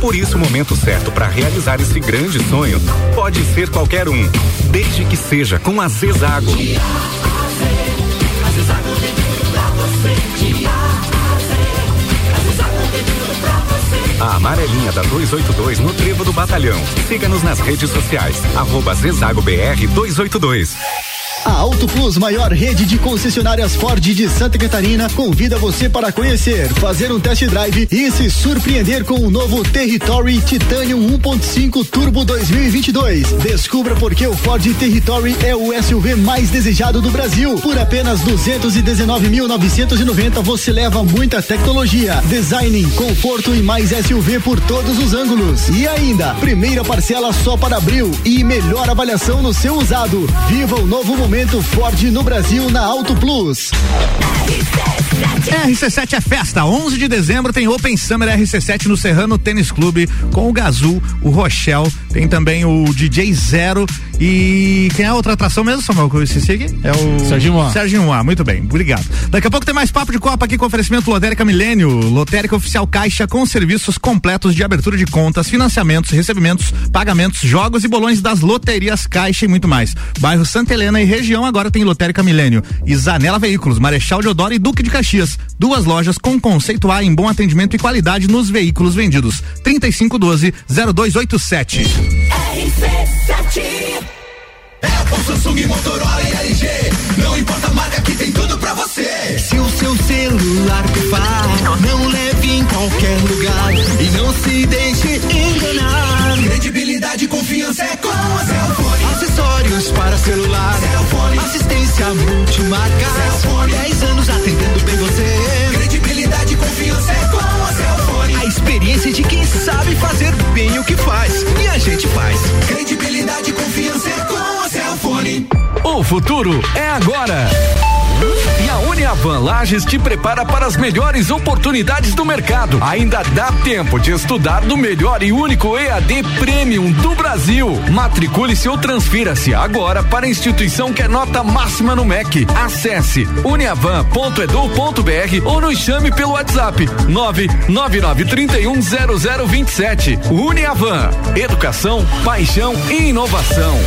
Por isso, o momento certo para realizar esse grande sonho pode ser qualquer um, desde que seja com a Zezago. A amarelinha da 282 no Trevo do Batalhão. Siga-nos nas redes sociais. Arroba Zezago BR 282. A Auto Plus, maior rede de concessionárias Ford de Santa Catarina, convida você para conhecer, fazer um test drive e se surpreender com o novo Territory Titanium 1.5 Turbo 2022. Descubra por que o Ford Territory é o SUV mais desejado do Brasil. Por apenas 219.990 você leva muita tecnologia, design, conforto e mais SUV por todos os ângulos. E ainda, primeira parcela só para abril e melhor avaliação no seu usado. Viva o novo momento Ford no Brasil na Auto Plus. RC7 é festa. 11 de dezembro tem Open Summer RC7 no Serrano Tênis Clube com o Gazul, o Rochelle, tem também o DJ Zero e quem é a outra atração mesmo, Samuel, que eu esqueci aqui? É o Serginho A. Serginho A, muito bem, obrigado. Daqui a pouco tem mais papo de Copa aqui com oferecimento Lotérica Milênio, Lotérica Oficial Caixa com serviços completos de abertura de contas, financiamentos, recebimentos, pagamentos, jogos e bolões das loterias Caixa e muito mais. Bairro Santa Helena e região agora tem Lotérica Milênio e Zanela Veículos, Marechal Deodoro e Duque de Caxias. Duas lojas com conceito A em bom atendimento e qualidade nos veículos vendidos. 3512 0287. É o Samsung, Motorola e LG. Não importa a marca que tem tudo pra você. Se o seu celular pifar, não leve em qualquer lugar e não se deixe enganar. Credibilidade e confiança é com a Cellfone. Para celular, assistência multimarca. Cellfone. 10 anos atendendo bem você. Credibilidade e confiança é com a Cellfone. A experiência de quem sabe fazer bem o que faz. E a gente faz. Credibilidade e confiança é com a Cellfone. O futuro é agora. E a Uniavan Lages te prepara para as melhores oportunidades do mercado. Ainda dá tempo de estudar no melhor e único EAD Premium do Brasil. Matricule-se ou transfira-se agora para a instituição que é nota máxima no MEC. Acesse uniavan.edu.br ou nos chame pelo WhatsApp 999310027. Uniavan, educação, paixão e inovação.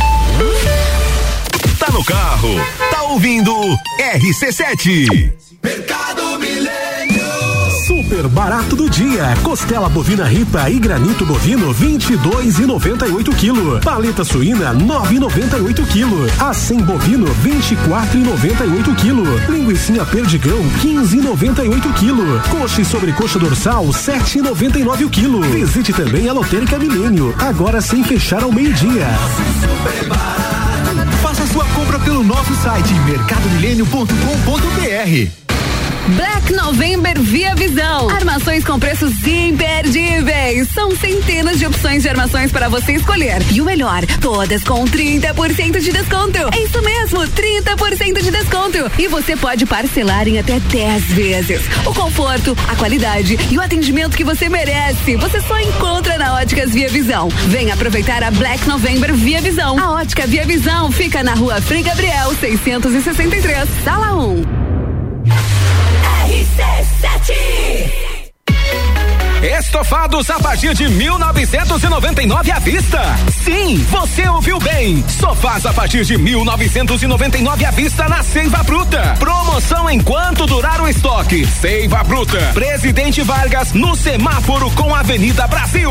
Tá no carro, tá ouvindo RC7. Mercado Milênio. Super barato do dia. Costela bovina ripa e granito bovino 22 e 98 kg. Paleta suína 9,98 kg. Acém bovino 24 e 98 kg. Linguiça perdigão 15 e 98 kg. Coxa e sobrecoxa dorsal 7 e 99 kg. Visite também a Lotérica Milênio, agora sem fechar ao meio-dia. Faça sua compra pelo nosso site mercadomilênio.com.br. Black November Via Visão. Armações com preços imperdíveis. São centenas de opções de armações para você escolher. E o melhor, todas com 30% de desconto. É isso mesmo, 30% de desconto. E você pode parcelar em até 10 vezes. O conforto, a qualidade e o atendimento que você merece. Você só encontra na Óticas Via Visão. Venha aproveitar a Black November Via Visão. A Ótica Via Visão fica na rua Frei Gabriel, 663, sala 1. Estofados a partir de 1999 à vista. Sim, você ouviu bem. Sofás a partir de 1999 à vista na Seiva Bruta. Promoção enquanto durar o estoque. Seiva Bruta. Presidente Vargas no semáforo com Avenida Brasil.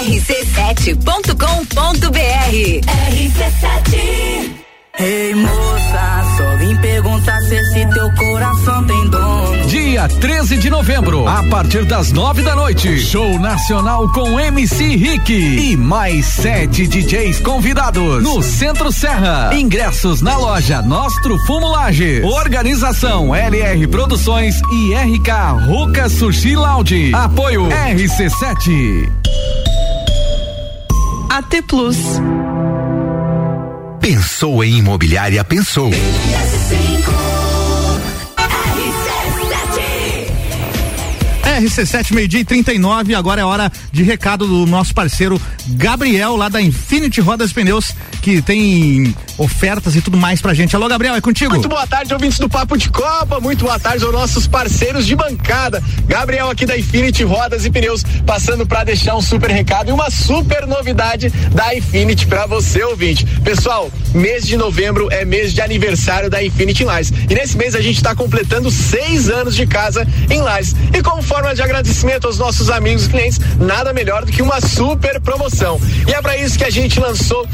rc7.com.br RC7 Ei moça, só vim perguntar se esse teu coração dia 13 de novembro, a partir das nove da noite. Show nacional com MC Rick e mais sete DJs convidados no Centro Serra. Ingressos na loja Nostro Fumulage. Organização LR Produções e RK Ruca Sushi Lounge. Apoio RC7. AT Plus. Pensou em imobiliária, pensou. RC7, meio-dia e 39. Agora é hora de recado do nosso parceiro Gabriel, lá da Infinity Rodas Pneus, que tem ofertas e tudo mais pra gente. Alô, Gabriel, é contigo. Muito boa tarde, ouvintes do Papo de Copa. Muito boa tarde aos nossos parceiros de bancada. Gabriel aqui da Infinity Rodas e Pneus, passando pra deixar um super recado e uma super novidade da Infinity pra você, ouvinte. Pessoal, mês de novembro é mês de aniversário da Infinity Lines. E nesse mês a gente tá completando seis anos de casa em Lines. E como forma de agradecimento aos nossos amigos e clientes, nada melhor do que uma super promoção. E é para isso que a gente lançou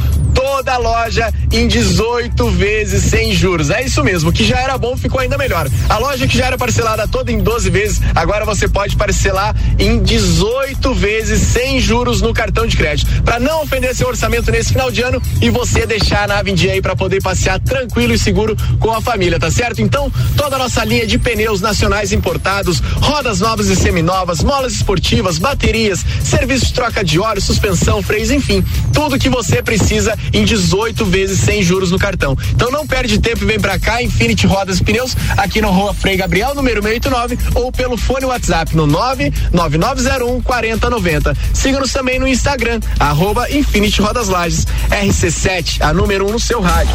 toda a loja em 18 vezes sem juros. É isso mesmo, que já era bom ficou ainda melhor. A loja que já era parcelada toda em 12 vezes, agora você pode parcelar em 18 vezes sem juros no cartão de crédito. Para não ofender seu orçamento nesse final de ano e você deixar a nave em dia aí para poder passear tranquilo e seguro com a família, tá certo? Então, toda a nossa linha de pneus nacionais importados, rodas novas e seminovas, molas esportivas, baterias, serviço de troca de óleo, suspensão, freios, enfim, tudo que você precisa em 18 vezes sem juros no cartão. Então não perde tempo e vem pra cá, Infinity Rodas e Pneus, aqui no Rua Frei Gabriel, número 689, ou pelo fone WhatsApp no 99901 4090. Siga-nos também no Instagram, arroba Infinity Rodas Lages, RC7, a número 1 um no seu rádio.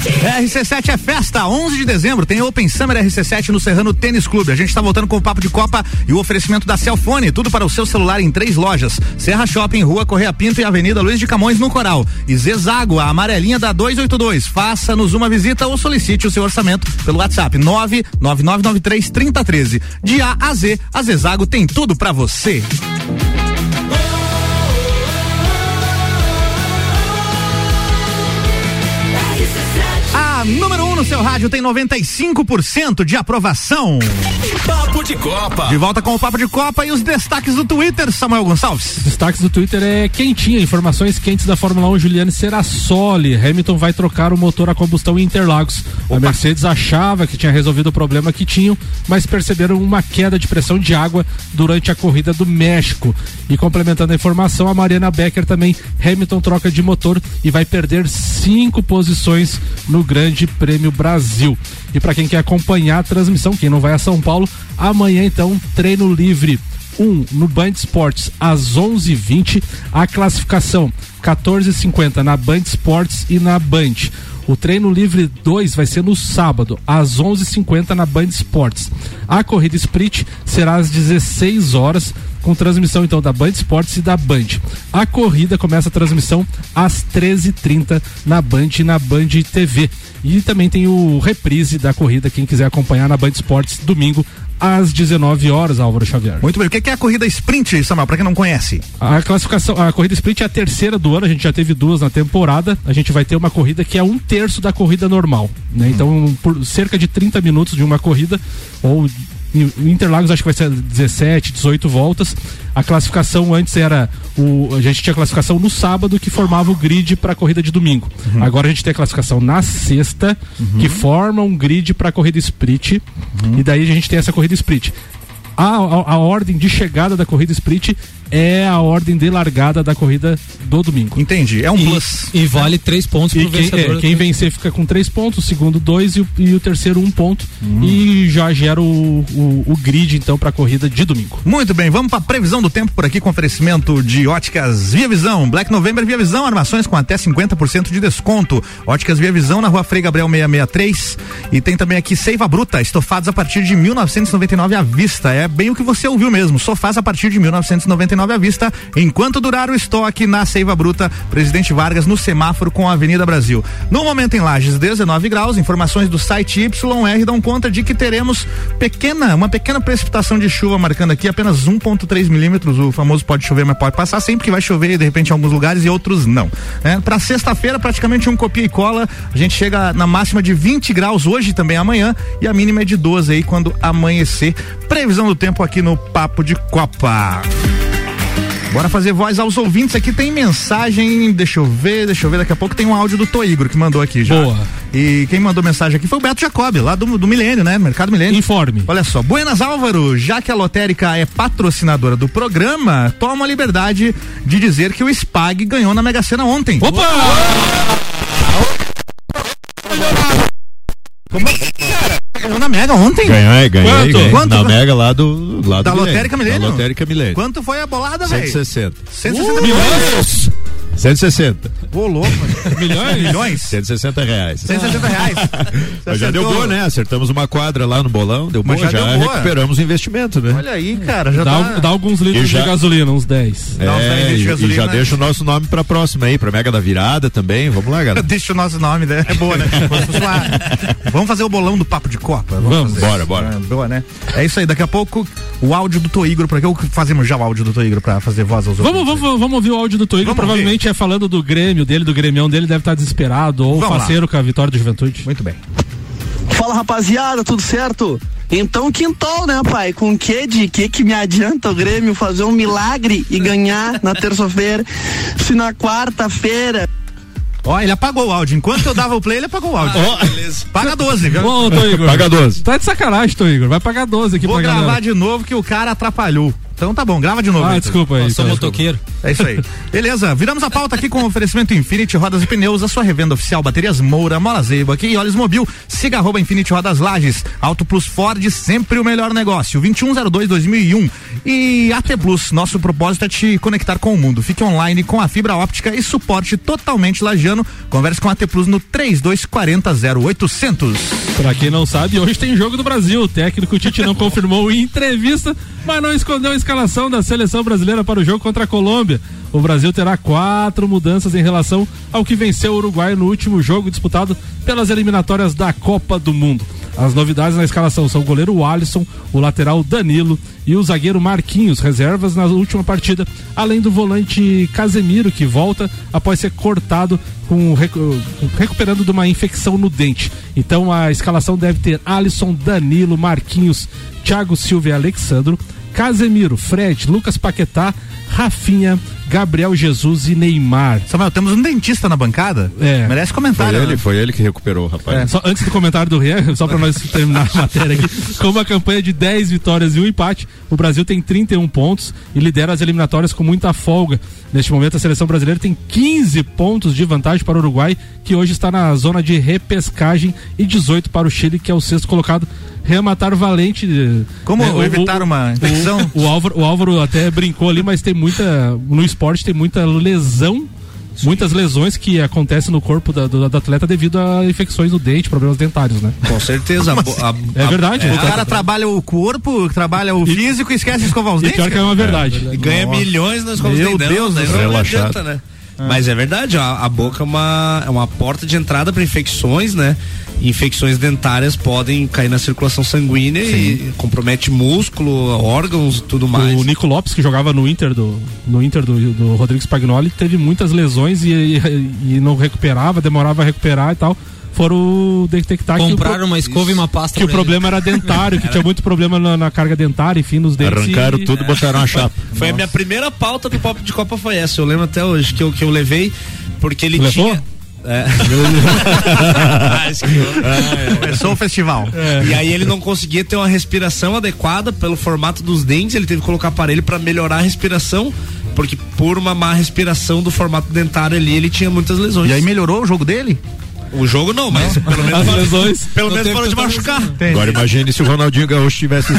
RC7 é festa, 11 de dezembro, tem Open Summer RC7 no Serrano Tênis Clube. A gente tá voltando com o papo de Copa e o oferecimento da Celfone, tudo para o seu celular em três lojas: Serra Shopping, Rua Correia Pinto e Avenida Luiz de Camões no Coral. E Zezago, a amarelinha da 282. Faça-nos uma visita ou solicite o seu orçamento pelo WhatsApp 99993 3013. De A a Z, a Zezago tem tudo para você. A número 1 um no seu rádio tem 95% de aprovação. Papo de Copa. De volta com o Papo de Copa e os destaques do Twitter, Samuel Gonçalves. Destaques do Twitter é quentinha, informações quentes da Fórmula 1, Juliane Serassoli. Hamilton vai trocar o motor a combustão em Interlagos. Opa. A Mercedes achava que tinha resolvido o problema que tinham, mas perceberam uma queda de pressão de água durante a corrida do México. E complementando a informação, a Mariana Becker também, Hamilton troca de motor e vai perder cinco posições no Grande Prêmio Brasil. E para quem quer acompanhar a transmissão, quem não vai a São Paulo, amanhã então treino livre 1 um, no Band Esportes às 11:20, a classificação 14:50 na Band Esportes e na Band. O treino livre 2 vai ser no sábado, às 11:50 na Band Esportes. A corrida sprint será às 16 horas, com transmissão então da Band Esportes e da Band. A corrida começa a transmissão às 13h30 na Band e na Band TV. E também tem o reprise da corrida, quem quiser acompanhar na Band Esportes, domingo às 19 horas, Álvaro Xavier. Muito bem. O que é a corrida sprint, Samuel, para quem não conhece? A classificação, a corrida sprint é a terceira do ano, a gente já teve duas na temporada. A gente vai ter uma corrida que é um terço da corrida normal. Né? Hum. Então, por cerca de 30 minutos de uma corrida, ou Interlagos acho que vai ser 17, 18 voltas. A classificação antes era o a gente tinha a classificação no sábado que formava o grid para a corrida de domingo. Uhum. Agora a gente tem a classificação na sexta uhum. que forma um grid para a corrida sprint uhum. e daí a gente tem essa corrida sprint. A, a, a, ordem de chegada da corrida sprint é a ordem de largada da corrida do domingo. Entendi. É um e, plus. E vale três pontos pro quem, vencedor. É, quem vencer fica com três pontos, o segundo dois e o, e o terceiro um ponto. Hum. E já gera o, o, o grid, então, para a corrida de domingo. Muito bem, vamos para previsão do tempo por aqui com oferecimento de óticas Via Visão. Black November Via Visão, armações com até 50% de desconto. Óticas Via Visão na rua Frei Gabriel 663. E tem também aqui Seiva Bruta, estofados a partir de 1999 à vista. É bem o que você ouviu mesmo. Sofás a partir de 1999 à vista, enquanto durar o estoque na Seiva Bruta, Presidente Vargas no semáforo com a Avenida Brasil. No momento em Lages, 19 graus, informações do site YR dão conta de que teremos pequena, uma pequena precipitação de chuva marcando aqui apenas 1.3 milímetros, o famoso pode chover, mas pode passar sempre que vai chover de repente em alguns lugares e outros não. É, Para sexta-feira, praticamente um copia e cola, a gente chega na máxima de 20 graus hoje também amanhã e a mínima é de 12 aí quando amanhecer. Previsão do tempo aqui no Papo de Copa. Bora fazer voz aos ouvintes aqui. Tem mensagem, deixa eu ver, deixa eu ver. Daqui a pouco tem um áudio do Toigro que mandou aqui já. Boa. E quem mandou mensagem aqui foi o Beto Jacob, lá do, do Milênio, né? Mercado Milênio. Informe. Olha só, Buenas Álvaro, já que a lotérica é patrocinadora do programa, toma a liberdade de dizer que o SPAG ganhou na Mega Sena ontem. Opa! Como cara, ganhou na Mega ontem? Ganhei, ganhei. Quanto? ganhei. Quanto? Na Mega lá do. Lá Da do. Lotérica Milênio? Da Lotérica Milênio. Quanto foi a bolada, velho? 160. 160 Uh! milhões. 160. Ô, louco. [LAUGHS] Milhões? Milhões? 160 reais. 160 reais. [LAUGHS] Mas já deu boa, né? Acertamos uma quadra lá no bolão, deu boa, já já, deu boa. recuperamos o investimento, né? Olha aí, cara, já Dá, tá... dá alguns litros E já- de gasolina, uns 10. Dá uns 10 É, litros de e, e gasolina, já né? deixa o nosso nome pra próxima aí, pra Mega da Virada também. Vamos lá, galera. [LAUGHS] Deixa o nosso nome, né? É boa, né? Vamos fazer o bolão do papo de Copa. Vamos. fazer. Bora, bora. É, boa, né? É isso aí, daqui a pouco o áudio do Toigro, pra que fazemos já o áudio do Toigro pra fazer voz aos outros. Vamos, vamos, vamos ouvir o áudio do Toigo. Vamos Provavelmente falando do Grêmio dele, do Grêmio dele, deve estar desesperado ou Vamos lá. faceiro com a vitória do Juventude. Muito bem. Fala rapaziada, tudo certo? Então quintal, né, pai? Com que de que que me adianta o Grêmio fazer um milagre e ganhar na terça-feira? Se na quarta-feira Ó, ele apagou o áudio. Enquanto eu dava o play, ele apagou o áudio. beleza. Paga 12, viu? Ô, Toigor. Paga 12. Tá de sacanagem, Toigor. Vai pagar 12 aqui Vou pra gravar galera. de novo que o cara atrapalhou. Então tá bom, grava de novo. Ah, aí, desculpa aí. Sou Toigor. motoqueiro. É isso aí. Beleza, viramos a pauta aqui com o oferecimento Infinity Rodas e Pneus, a sua revenda oficial Baterias Moura, Mola Zeibo aqui e Olhos Mobil. Siga arroba Infinity Rodas Lages. Auto Plus Ford, sempre o melhor negócio. 2102-2001. E AT Plus, nosso propósito é te conectar com o mundo. Fique online com a fibra óptica e suporte totalmente lagiano. Converse com a AT Plus no 3240 0800. Pra quem não sabe, hoje tem jogo do Brasil. O técnico Tite não confirmou em entrevista, mas não escondeu a escalação da seleção brasileira para o jogo contra a Colômbia. O Brasil terá quatro mudanças em relação ao que venceu o Uruguai no último jogo disputado pelas eliminatórias da Copa do Mundo. As novidades na escalação são o goleiro Alisson, o lateral Danilo e o zagueiro Marquinhos, reservas na última partida, além do volante Casemiro, que volta após ser cortado com, recu- recuperando de uma infecção no dente. Então a escalação deve ter Alisson, Danilo, Marquinhos, Thiago Silva e Alexandro, Casemiro, Fred, Lucas Paquetá, Rafinha, Gabriel Jesus e Neymar. Samuel, temos um dentista na bancada? É. Merece Foi comentário. ele, né? foi ele que recuperou, rapaz. É, só antes do comentário do Rian, [LAUGHS] só para nós terminar a matéria aqui, com uma campanha de 10 vitórias e um empate, o Brasil tem 31 pontos e lidera as eliminatórias com muita folga. Neste momento, a seleção brasileira tem 15 pontos de vantagem para o Uruguai, que hoje está na zona de repescagem, e 18 para o Chile, que é o sexto colocado. Rematar valente. eh, Como né, o- evitar o- uma infecção? O, o Álvaro, o Álvaro até brincou ali, mas tem muita. No esporte tem muita lesão. Muitas lesões que acontecem no corpo da- do, do atleta devido a infecções no dente, problemas dentários, né? Com certeza. a a- É verdade. O né? cara trabalha o corpo, trabalha o físico e esquece de escovar os E dentes. pior que é uma verdade. E ganha Nossa. milhões nas escolas Meu de. Deus Não, daí céu. não Relaxado. adianta, né? Mas é verdade, a, a boca é uma, é uma porta de entrada para infecções, né? Infecções dentárias podem cair na circulação sanguínea e compromete músculo, órgãos tudo mais. O Nico Lopes, que jogava no Inter do, no Inter do, do Rodrigo Spagnoli, teve muitas lesões e, e, e não recuperava, demorava a recuperar e tal. Foram detectar que o, Compraram pro- uma escova e uma pasta que o ele. problema era dentário, que tinha muito problema na, na carga dentária, enfim, nos dentes. Arrancaram e- tudo e botaram uma [LAUGHS] chapa. Foi a minha primeira pauta do Papo de Copa foi essa. Eu lembro até hoje que eu, que eu levei, porque ele Levou? tinha. É. [LAUGHS] Ah, esse que eu- Começou o festival. E aí ele não conseguia ter uma respiração adequada pelo formato dos dentes, ele teve que colocar aparelho para melhorar a respiração, porque por uma má respiração do formato dentário ali, ele tinha muitas lesões. E aí melhorou o jogo dele? O jogo não, mas pelo menos lesões. pelo Não menos parou de machucar. Agora imagine se o Ronaldinho Gaúcho tivesse.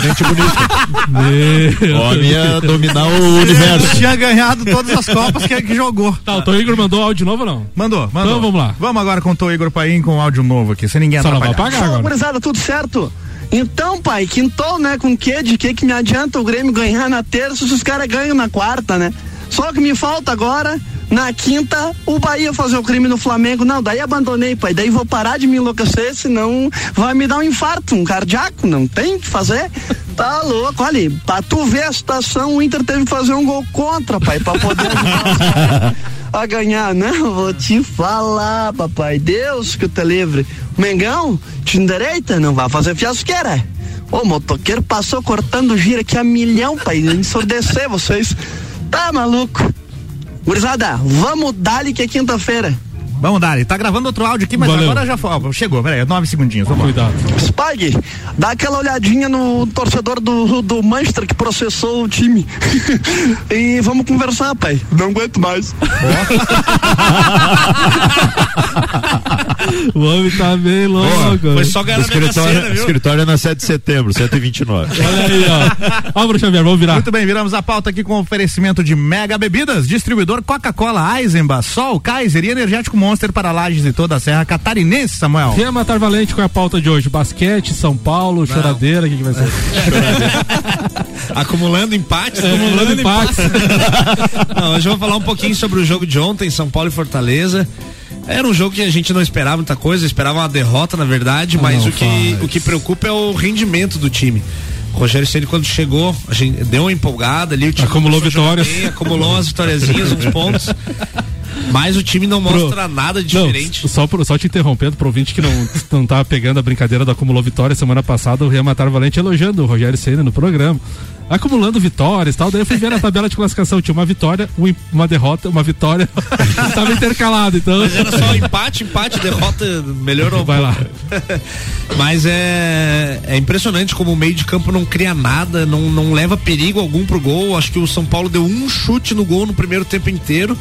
Meu O homem ia dominar o Ele universo. tinha ganhado todas as copas que, que jogou. Tá, o Tom Igor mandou áudio novo ou não? Mandou, mandou. Então vamos lá. Vamos agora com o Tô Igor Paim com áudio novo aqui, sem ninguém Só não vai atrapalhar. pagar Fala, agora. gurizada, tudo certo? Então, pai, quintou, né? Com que? De que que me adianta o Grêmio ganhar na terça se os caras ganham na quarta, né? Só que me falta agora, na quinta, o Bahia fazer o crime no Flamengo. Não, daí abandonei, pai. Daí vou parar de me enlouquecer, senão vai me dar um infarto, um cardíaco. Não tem o que fazer. [LAUGHS] Tá louco. Olha, pra tu ver a situação, o Inter teve que fazer um gol contra, pai, pra poder [LAUGHS] ajudar a ganhar. Não, vou te falar, papai. Deus que te livre. Mengão, time direita, não vai fazer fiasqueira. O motoqueiro passou cortando giro aqui a milhão, pai. Ensurdecer vocês. Tá maluco. Gurizada, vamos dar-lhe que é quinta-feira. Vamos dar, tá gravando outro áudio aqui, mas Valeu. agora já foi. ó, Chegou, peraí, nove segundinhos. Vamos Cuidado. Spag, dá aquela olhadinha no torcedor do, do Manchester que processou o time. [LAUGHS] e vamos conversar, pai. Não aguento mais. [LAUGHS] [LAUGHS] [LAUGHS] O homem tá bem louco. escritório, escritório é na 7 de setembro, 129. Olha aí, ó. Ó, Bruno Xavier, vamos virar. Muito bem, viramos a pauta aqui com oferecimento de Mega Bebidas, distribuidor Coca-Cola, Eisenbach, Sol, Kaiser e Energético Monster para lajes e toda a Serra Catarinense, Samuel. Quer matar valente com a pauta de hoje? Basquete, São Paulo, choradeira, o que, que vai ser? [LAUGHS] Acumulando empates, Acumulando empates. [LAUGHS] não, hoje eu vou falar um pouquinho sobre o jogo de ontem, São Paulo e Fortaleza. Era um jogo que a gente não esperava muita coisa, esperava uma derrota, na verdade, Ah, mas não o que, faz. o que preocupa é o rendimento do time. O Rogério Ceni quando chegou, a gente deu uma empolgada ali, o time Acumulou vitórias. bem, acumulou umas vitóriazinhas, uns pontos. [LAUGHS] Mas o time não mostra nada de Não, diferente. só, pro- só te interrompendo, pro ouvinte que não, [LAUGHS] não tá pegando a brincadeira do acumulou vitória, semana passada o Matar Valente elogiando o Rogério Senna no programa. Acumulando vitórias e tal, daí eu fui ver na tabela de classificação, tinha uma vitória, um uma derrota, uma vitória, [LAUGHS] tava intercalado, então... Mas era só empate, empate, derrota, melhorou. Vai lá. [LAUGHS] Mas é, é impressionante como o meio de campo não cria nada, não, não leva perigo algum pro gol. Acho que o São Paulo deu um chute no gol no primeiro tempo inteiro.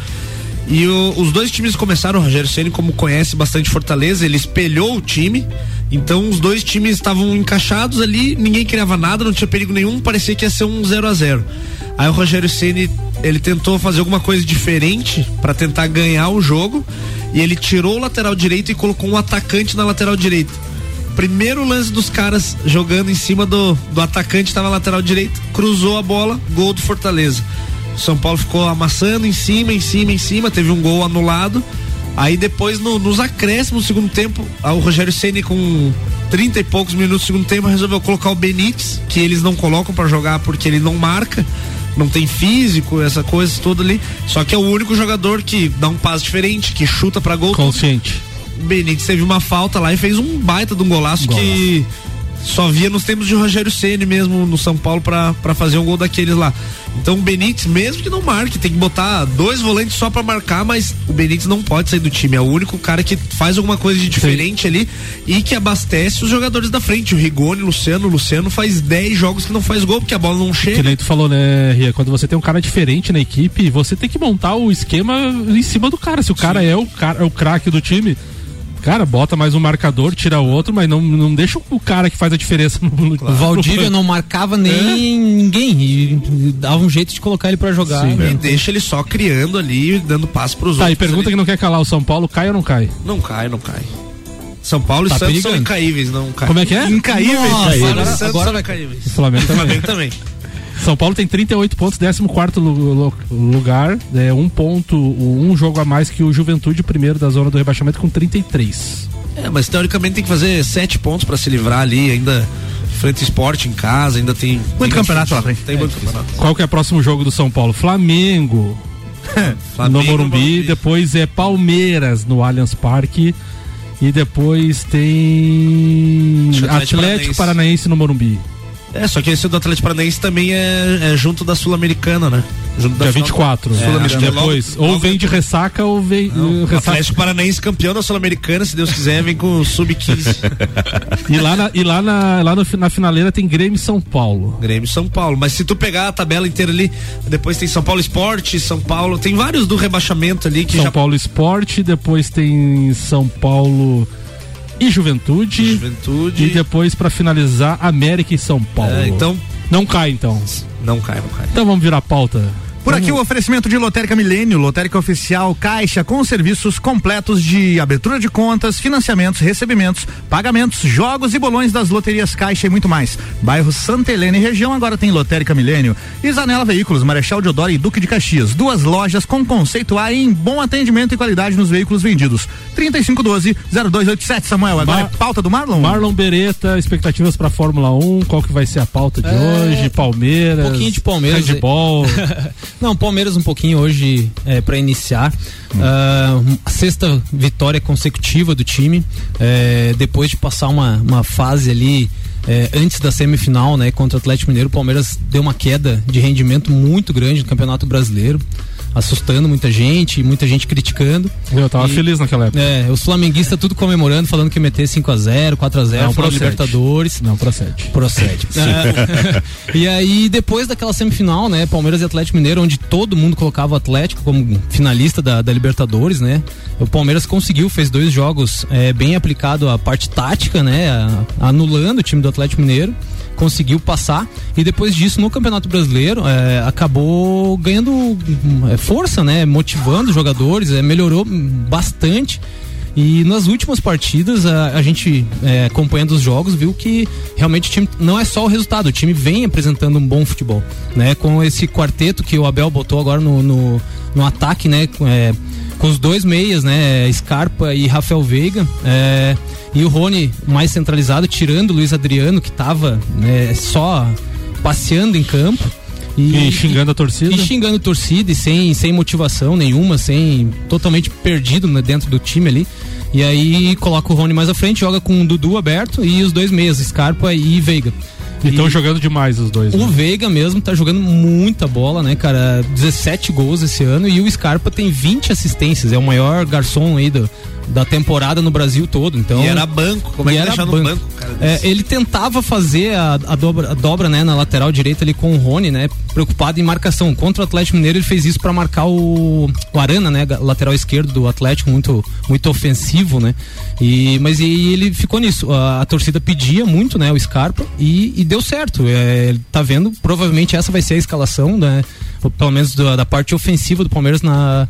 E o- os dois times começaram, o Rogério Ceni como conhece bastante Fortaleza, ele espelhou o time. Então os dois times estavam encaixados ali, ninguém criava nada, não tinha perigo nenhum, parecia que ia ser um 0 a 0 Aí o Rogério Ceni ele tentou fazer alguma coisa diferente para tentar ganhar o jogo e ele tirou o lateral direito e colocou um atacante na lateral direita. Primeiro lance dos caras jogando em cima do, do atacante, estava na lateral direita, cruzou a bola, gol do Fortaleza. São Paulo ficou amassando em cima, em cima, em cima, teve um gol anulado. Aí depois, no- nos acréscimos do segundo tempo, ah, o Rogério Ceni com 30 e poucos minutos do segundo tempo resolveu colocar o Benítez, que eles não colocam pra jogar porque ele não marca, não tem físico, essa coisa toda ali. Só que é o único jogador que dá um passo diferente, que chuta pra gol. Consciente. O Benítez teve uma falta lá e fez um baita de um golaço, que só via nos tempos de Rogério Ceni mesmo no São Paulo pra pra fazer um gol daqueles lá. Então o Benítez, mesmo que não marque, tem que botar dois volantes só pra marcar, mas o Benítez não pode sair do time. É o único cara que faz alguma coisa de diferente ali e que abastece os jogadores da frente. O Rigoni, o Luciano, o Luciano faz 10 jogos que não faz gol porque a bola não Que chega. nem tu falou, né, Ria? Quando você tem um cara diferente na equipe, você tem que montar o esquema em cima do cara. Se o cara é o cara, é o craque do time, cara, bota mais um marcador, tira o outro, mas não, não deixa o cara que faz a diferença no, no O Valdívia não marcava nem ninguém e dava um jeito de colocar ele pra jogar. Sim, né? e deixa ele só criando ali, dando passo pros Tá, outros. e pergunta ali. que não quer calar, o São Paulo cai ou não cai? Não cai, não cai. São Paulo e Tá Santos são perigando. incaíveis, não cai. Como é que é? Incaíveis. Nossa, São Paulo e agora- Santos agora são vai- incaíveis. O Flamengo também. Flamengo também. São Paulo tem 38 pontos, 14 lu- lu- lugar, é um ponto, um jogo a mais que o Juventude, primeiro da zona do rebaixamento, com 33. É, mas teoricamente tem que fazer sete pontos pra se livrar ali, ainda frente esporte em casa, ainda tem. Muito campeonato lá, Tem muito campeonato. Qual que é o próximo jogo do São Paulo? Flamengo. [LAUGHS] Flamengo no Morumbi, Morumbi. depois é Palmeiras no Allianz Parque e depois tem Atlético Atlético Paranaense. Paranaense no Morumbi. É, só que esse do Atlético Paranaense também é, é junto da Sul-Americana, né? Junto da Dia final- 24. É, acho que é logo- depois. ou logo- vem de ressaca ou vem. uh, O ressaca. Atlético Paranaense campeão da Sul-Americana, se Deus quiser, vem com o Sub-15. E lá, na, e lá, na, lá no, na finaleira tem Grêmio e São Paulo. Grêmio e São Paulo. Mas se tu pegar a tabela inteira ali, depois tem São Paulo Esporte, São Paulo, tem vários do rebaixamento ali que São já Paulo Esporte, depois tem São Paulo e Juventude. Juventude. E depois, pra finalizar, América e São Paulo. É, então- Não cai, então. Não cai, não cai. Então vamos virar a pauta. Por aqui o oferecimento de Lotérica Milênio, Lotérica Oficial Caixa com serviços completos de abertura de contas, financiamentos, recebimentos, pagamentos, jogos e bolões das loterias Caixa e muito mais. Bairro Santa Helena e região agora tem Lotérica Milênio. E Zanela Veículos, Marechal Deodoro e Duque de Caxias. Duas lojas com conceito A em bom atendimento e qualidade nos veículos vendidos. 3512-0287, Samuel. Agora Mar- é pauta do Marlon? Marlon Beretta, expectativas pra Fórmula 1, qual que vai ser a pauta de É, hoje? Palmeiras. Um pouquinho de Palmeiras. Handball. [LAUGHS] Não, Palmeiras um pouquinho hoje é, para iniciar. Ah, a sexta vitória consecutiva do time. é, depois de passar uma, uma fase ali. é, antes da semifinal, né, contra o Atlético Mineiro, o Palmeiras deu uma queda de rendimento muito grande no Campeonato Brasileiro, assustando muita gente, muita gente criticando. Eu tava feliz naquela época. É, os flamenguistas tudo comemorando, falando que ia meter 5x0, 4x0 Não procede. Libertadores. Não procede. Procede. [LAUGHS] É, e aí, depois daquela semifinal, né, Palmeiras e Atlético Mineiro, onde todo mundo colocava o Atlético como finalista da, da Libertadores, né? O Palmeiras conseguiu, fez dois jogos é, bem aplicado a parte tática, né? a- anulando o time do Atlético Mineiro. Conseguiu passar e depois disso no Campeonato Brasileiro é, acabou ganhando é, força, né? Motivando os jogadores, é, melhorou bastante. E nas últimas partidas, a, a gente é, acompanhando os jogos, viu que realmente o time não é só o resultado, o time vem apresentando um bom futebol, né? Com esse quarteto que o Abel botou agora no, no, no ataque, né? É, com os dois meias, né? Scarpa e Rafael Veiga. é, e o Rony mais centralizado, tirando o Luiz Adriano, que tava né, só passeando em campo. E xingando a torcida. E xingando a torcida e sem, sem motivação nenhuma, sem totalmente perdido né, dentro do time ali. E aí coloca o Rony mais à frente, joga com o Dudu aberto e os dois meias, Scarpa e Veiga. E estão jogando demais os dois. O né? Veiga mesmo tá jogando muita bola, né, cara? 17 gols esse ano e o Scarpa tem 20 assistências, é o maior garçom aí do, da temporada no Brasil todo. Então, E era banco, como é que era deixar no banco, cara? É, ele tentava fazer a, a dobra, a dobra, né, na lateral direita ali com o Rony, né, preocupado em marcação. Contra o Atlético Mineiro ele fez isso para marcar o, o Arana, né, lateral esquerdo do Atlético, muito muito ofensivo, né? E mas e ele ficou nisso. A, a torcida pedia muito, né, o Scarpa e, e deu certo. É, tá vendo, provavelmente essa vai ser a escalação, né, pelo menos da, da parte ofensiva do Palmeiras na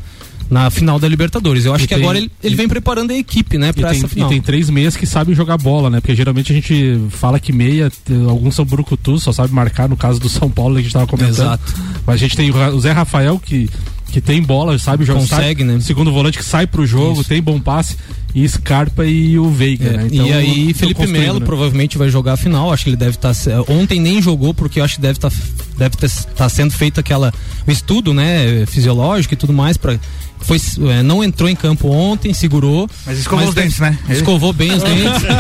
na final da Libertadores. Eu acho E que tem- agora ele, ele vem preparando a equipe, né, E para essa e final. tem três meias que sabem jogar bola, né? Porque geralmente a gente fala que meia, alguns são brucutus, só sabe marcar, no caso do São Paulo que a gente tava comentando. Exato. Mas a gente tem o Zé Rafael que, que tem bola, sabe jogar. Consegue, sai, Segundo volante que sai pro jogo, tem bom passe. E Scarpa e o Veiga, É, né? Então, e aí Felipe Melo né? provavelmente vai jogar a final. Acho que ele deve estar. ontem nem jogou porque eu acho que deve estar deve estar sendo feito aquela o estudo, né, fisiológico e tudo mais para foi é, não entrou em campo ontem, segurou. Mas escovou os dentes, né? [LAUGHS] Escovou bem os dentes. [LAUGHS]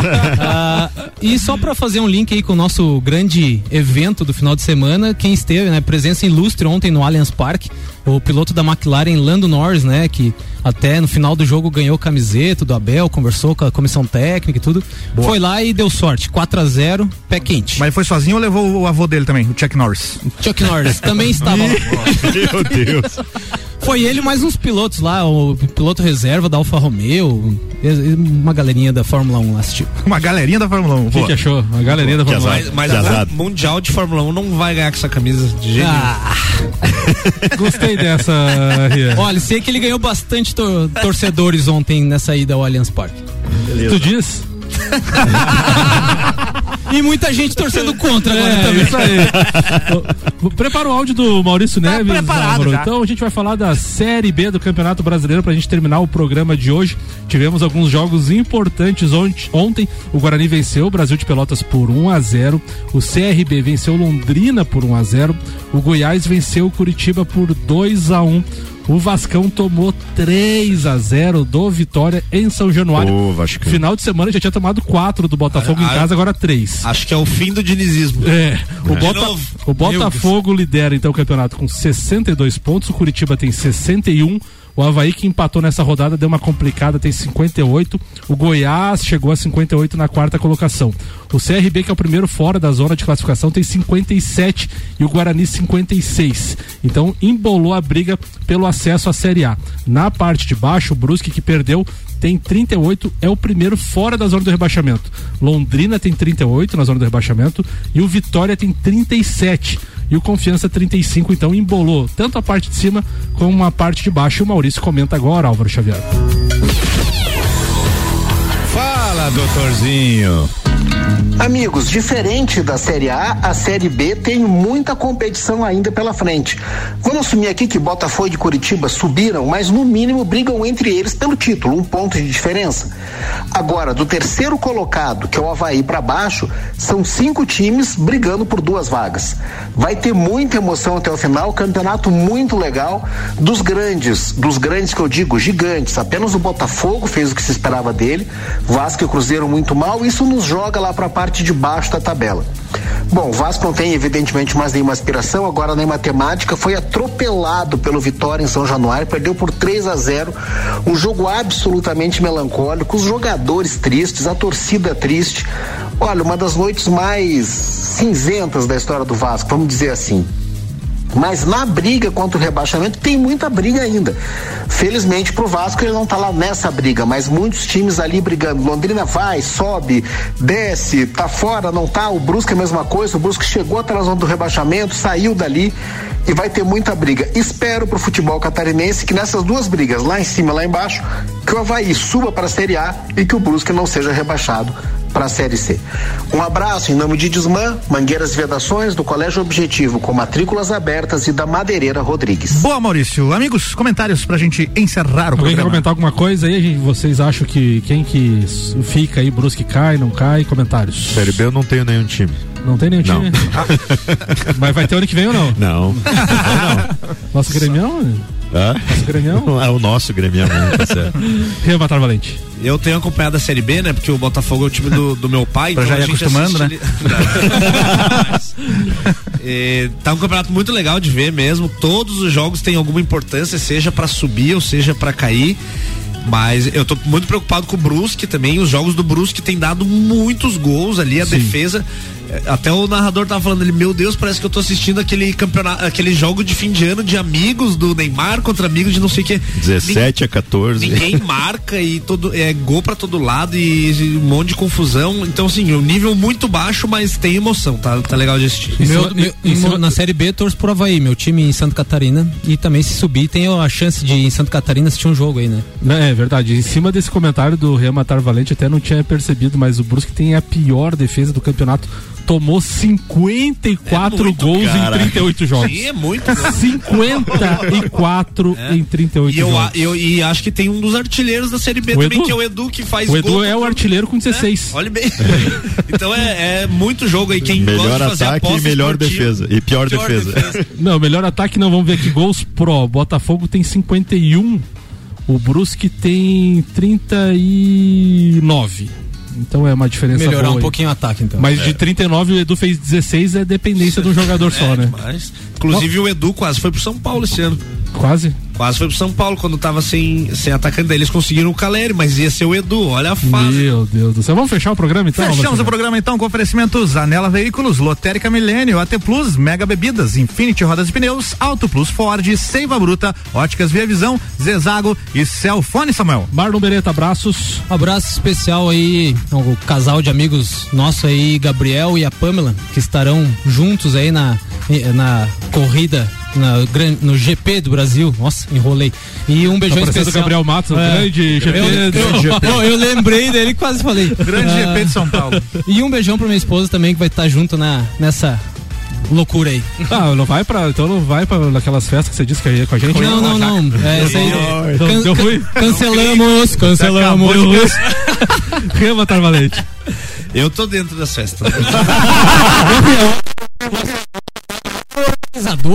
Ah, e só para fazer um link aí com o nosso grande evento do final de semana, quem esteve, né, presença ilustre ontem no Allianz Parque, o piloto da McLaren Lando Norris, né, que até no final do jogo ganhou camiseta do Abel, conversou com a comissão técnica e tudo. Foi lá e deu sorte, 4 a 0 pé quente. Mas ele foi sozinho ou levou o avô dele também, o Chuck Norris? Chuck Norris também estava lá. [LAUGHS] Meu Deus. [LAUGHS] Foi ele mais uns pilotos lá, o piloto reserva da Alfa Romeo, uma galerinha da Fórmula 1 lá assistiu. [LAUGHS] Uma galerinha da Fórmula 1. O que, que achou? A galerinha da Fórmula 1. Mas, mas agora, Mundial de Fórmula 1 não vai ganhar com essa camisa de jeito Ah. [LAUGHS] Gostei dessa, Ria. Olha, sei que ele ganhou bastante tor- torcedores ontem nessa ida ao Allianz Parque. Tu diz? [LAUGHS] E muita gente torcendo contra agora É, também. isso aí. O- Prepara o áudio do Maurício Neves. preparado Álvaro. já. Então a gente vai falar da Série B do Campeonato Brasileiro pra gente terminar o programa de hoje. Tivemos alguns jogos importantes ont- ontem. O Guarani venceu o Brasil de Pelotas por 1 a 0. O CRB venceu Londrina por 1 a 0. O Goiás venceu o Curitiba por 2 a 1. O Vascão tomou 3 a 0 do Vitória em São Januário. Vascão. Final de semana já tinha tomado 4 do Botafogo em Ah, casa, agora 3. Acho que é o fim do dinizismo. É, o, De Bota- o Botafogo lidera então o campeonato com 62 pontos, o Curitiba tem 61, o Havaí que empatou nessa rodada deu uma complicada, tem 58, o Goiás chegou a 58 na quarta colocação. O CRB, que é o primeiro fora da zona de classificação, tem 57 e o Guarani 56. Então embolou a briga pelo acesso à Série A. Na parte de baixo, o Brusque que perdeu tem 38, é o primeiro fora da zona do rebaixamento. Londrina tem 38 na zona do rebaixamento e o Vitória tem 37. E o Confiança 35, então embolou tanto a parte de cima como a parte de baixo. O Maurício comenta agora, Álvaro Xavier. Fala, doutorzinho. Amigos, diferente da Série A, a Série B tem muita competição ainda pela frente. Vamos assumir aqui que Botafogo e Curitiba subiram, mas no mínimo brigam entre eles pelo título, um ponto de diferença. Agora, do terceiro colocado, que é o Havaí para baixo, são cinco times brigando por duas vagas. Vai ter muita emoção até o final, campeonato muito legal. Dos grandes, dos grandes que eu digo, gigantes, apenas o Botafogo fez o que se esperava dele, Vasco e Cruzeiro muito mal, isso nos joga lá para a parte de baixo da tabela. Bom, o Vasco não tem evidentemente mais nenhuma aspiração, agora na matemática foi atropelado pelo Vitória em São Januário, perdeu por 3 a 0. Um jogo absolutamente melancólico, os jogadores tristes, a torcida triste. Olha, uma das noites mais cinzentas da história do Vasco, vamos dizer assim. Mas na briga contra o rebaixamento tem muita briga ainda. Felizmente pro Vasco ele não tá lá nessa briga, mas muitos times ali brigando. Londrina vai, sobe, desce, tá fora, não tá. O Brusque é a mesma coisa. O Brusque chegou até a zona do rebaixamento, saiu dali e vai ter muita briga. Espero pro futebol catarinense que nessas duas brigas, lá em cima e lá embaixo, que o Havaí suba para a Série A e que o Brusque não seja rebaixado para a Série C. Um abraço em nome de Desmã, Mangueiras e Vedações, do Colégio Objetivo, com matrículas abertas e da Madeireira Rodrigues. Boa, Maurício. Amigos, comentários pra gente encerrar o Alguém quer programa. comentar alguma coisa aí? gente? Vocês acham que quem que fica aí, Brusque cai, não cai? Comentários. Série B eu não tenho nenhum time. Não tem nenhum Não. time? Ah, [LAUGHS] mas vai ter ano que vem ou não? Não. Nosso gremião? Hã? Nosso gremião? É o nosso gremião, né? tá certo. Valente. Eu tenho acompanhado a Série B, né? Porque o Botafogo é o time do, do meu pai. Pra então já ir acostumando, assiste ele- É, tá um campeonato muito legal de ver mesmo. Todos os jogos têm alguma importância, seja pra subir ou seja pra cair. Mas eu tô muito preocupado com o Brusque também. Os jogos do Brusque têm dado muitos gols ali, a defesa. É, Até o narrador tava falando ele, meu Deus, parece que eu tô assistindo aquele campeonato, aquele jogo de fim de ano de amigos do Neymar contra amigos de não sei o que. 17 a 14. Ninguém [LAUGHS] marca e todo é gol pra todo lado e um monte de confusão. Então assim, o nível muito baixo, mas tem emoção, tá, tá legal de assistir. Meu- meu- em- na Série B, torço pro Havaí, meu time em Santa Catarina. E também, se subir, tem a chance de em Santa Catarina assistir um jogo aí, né? É verdade. Em cima desse comentário do Real Matar Valente, até não tinha percebido, mas o Brusque tem a pior defesa do campeonato. Tomou 54 gols cara. em 38 jogos. Sim, é muito. 54 em 38 E eu, jogos. a- eu e acho que tem um dos artilheiros da Série B O também, Edu? que é o Edu, que faz O Edu gol é o artilheiro com 16. Olha bem. [LAUGHS] então é, é muito jogo aí. Quem gosta Melhor de fazer ataque e melhor defesa. E pior, defesa. [LAUGHS] Não, melhor ataque não, vamos ver aqui. Gols pro. Botafogo tem 51. O Brusque tem 39. Então é uma diferença Melhorar boa um aí. pouquinho o ataque, então. Mas É. de 39 o Edu fez 16, é dependência de um jogador só, né? Mas, inclusive o Edu quase foi pro São Paulo esse ano. Quase? Quase foi pro São Paulo quando tava sem, sem atacante. Daí eles conseguiram o Caleri, mas ia ser o Edu. Olha a fase. Meu Deus do céu. Vamos fechar o programa então? Fechamos o programa então com oferecimentos Anela Veículos, Lotérica Milênio, AT Plus, Mega Bebidas, Infinity Rodas e Pneus, Auto Plus Ford, Seiva Bruta, Óticas Via Visão, Zezago e Celfone Samuel. Marlon Beretta, abraços. Abraço especial aí ao casal de amigos nosso aí, Gabriel e a Pamela, que estarão juntos aí na, na corrida. Na, no GP do Brasil, nossa, enrolei. E um beijão Tá especial. Gabriel Matos, o grande GP Eu, do- eu, eu- lembrei dele e quase falei. Grande Ah, GP de São Paulo. E um beijão pra minha esposa também, que vai estar junto na, nessa loucura aí. Ah, não vai pra. Então não vai pra aquelas festas que você disse que ia com a gente? Não, não, não. É, essa aí. Can- ruim? Cancelamos, cancelamos. Acabou de- Real Matar Valente. Eu tô dentro das festas. [LAUGHS]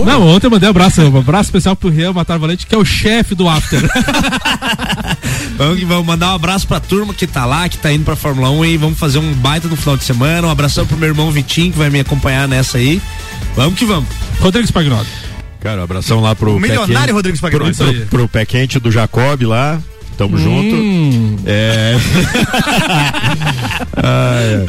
Não, ontem eu mandei um abraço, um abraço especial pro Real Matar Valente, que é o chefe do After. [LAUGHS] Vamos, que vamos mandar um abraço pra turma que tá lá, que tá indo pra Fórmula 1 e vamos fazer um baita no final de semana. Um abração pro meu irmão Vitinho, que vai me acompanhar nessa aí. Vamos que vamos. Rodrigo Spagnoli. Cara, um abração lá pro O pé milionário quente- Rodrigo Spagnoli, pro, pro, pro pé quente do Jacob lá. Tamo Hum. junto. É. [LAUGHS] Ah, é.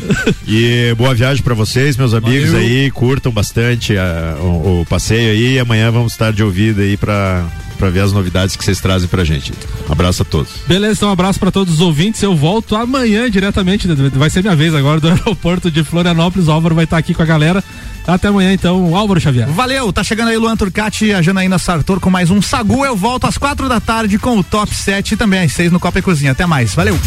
E boa viagem pra vocês, meus amigos Valeu. aí. Curtam bastante ah, o, o passeio aí. E amanhã vamos estar de ouvido aí pra para ver as novidades que vocês trazem pra gente. Um abraço a todos. Beleza, então um abraço para todos os ouvintes. Eu volto amanhã diretamente, vai ser minha vez agora do [LAUGHS] aeroporto de Florianópolis. O Álvaro vai estar aqui com a galera. Até amanhã, então, Álvaro Xavier. Valeu, tá chegando aí Luan Turcati e a Janaína Sartor com mais um Sagu. Eu volto às quatro da tarde com o Top 7 e também às seis no Copa e Cozinha. Até mais, valeu.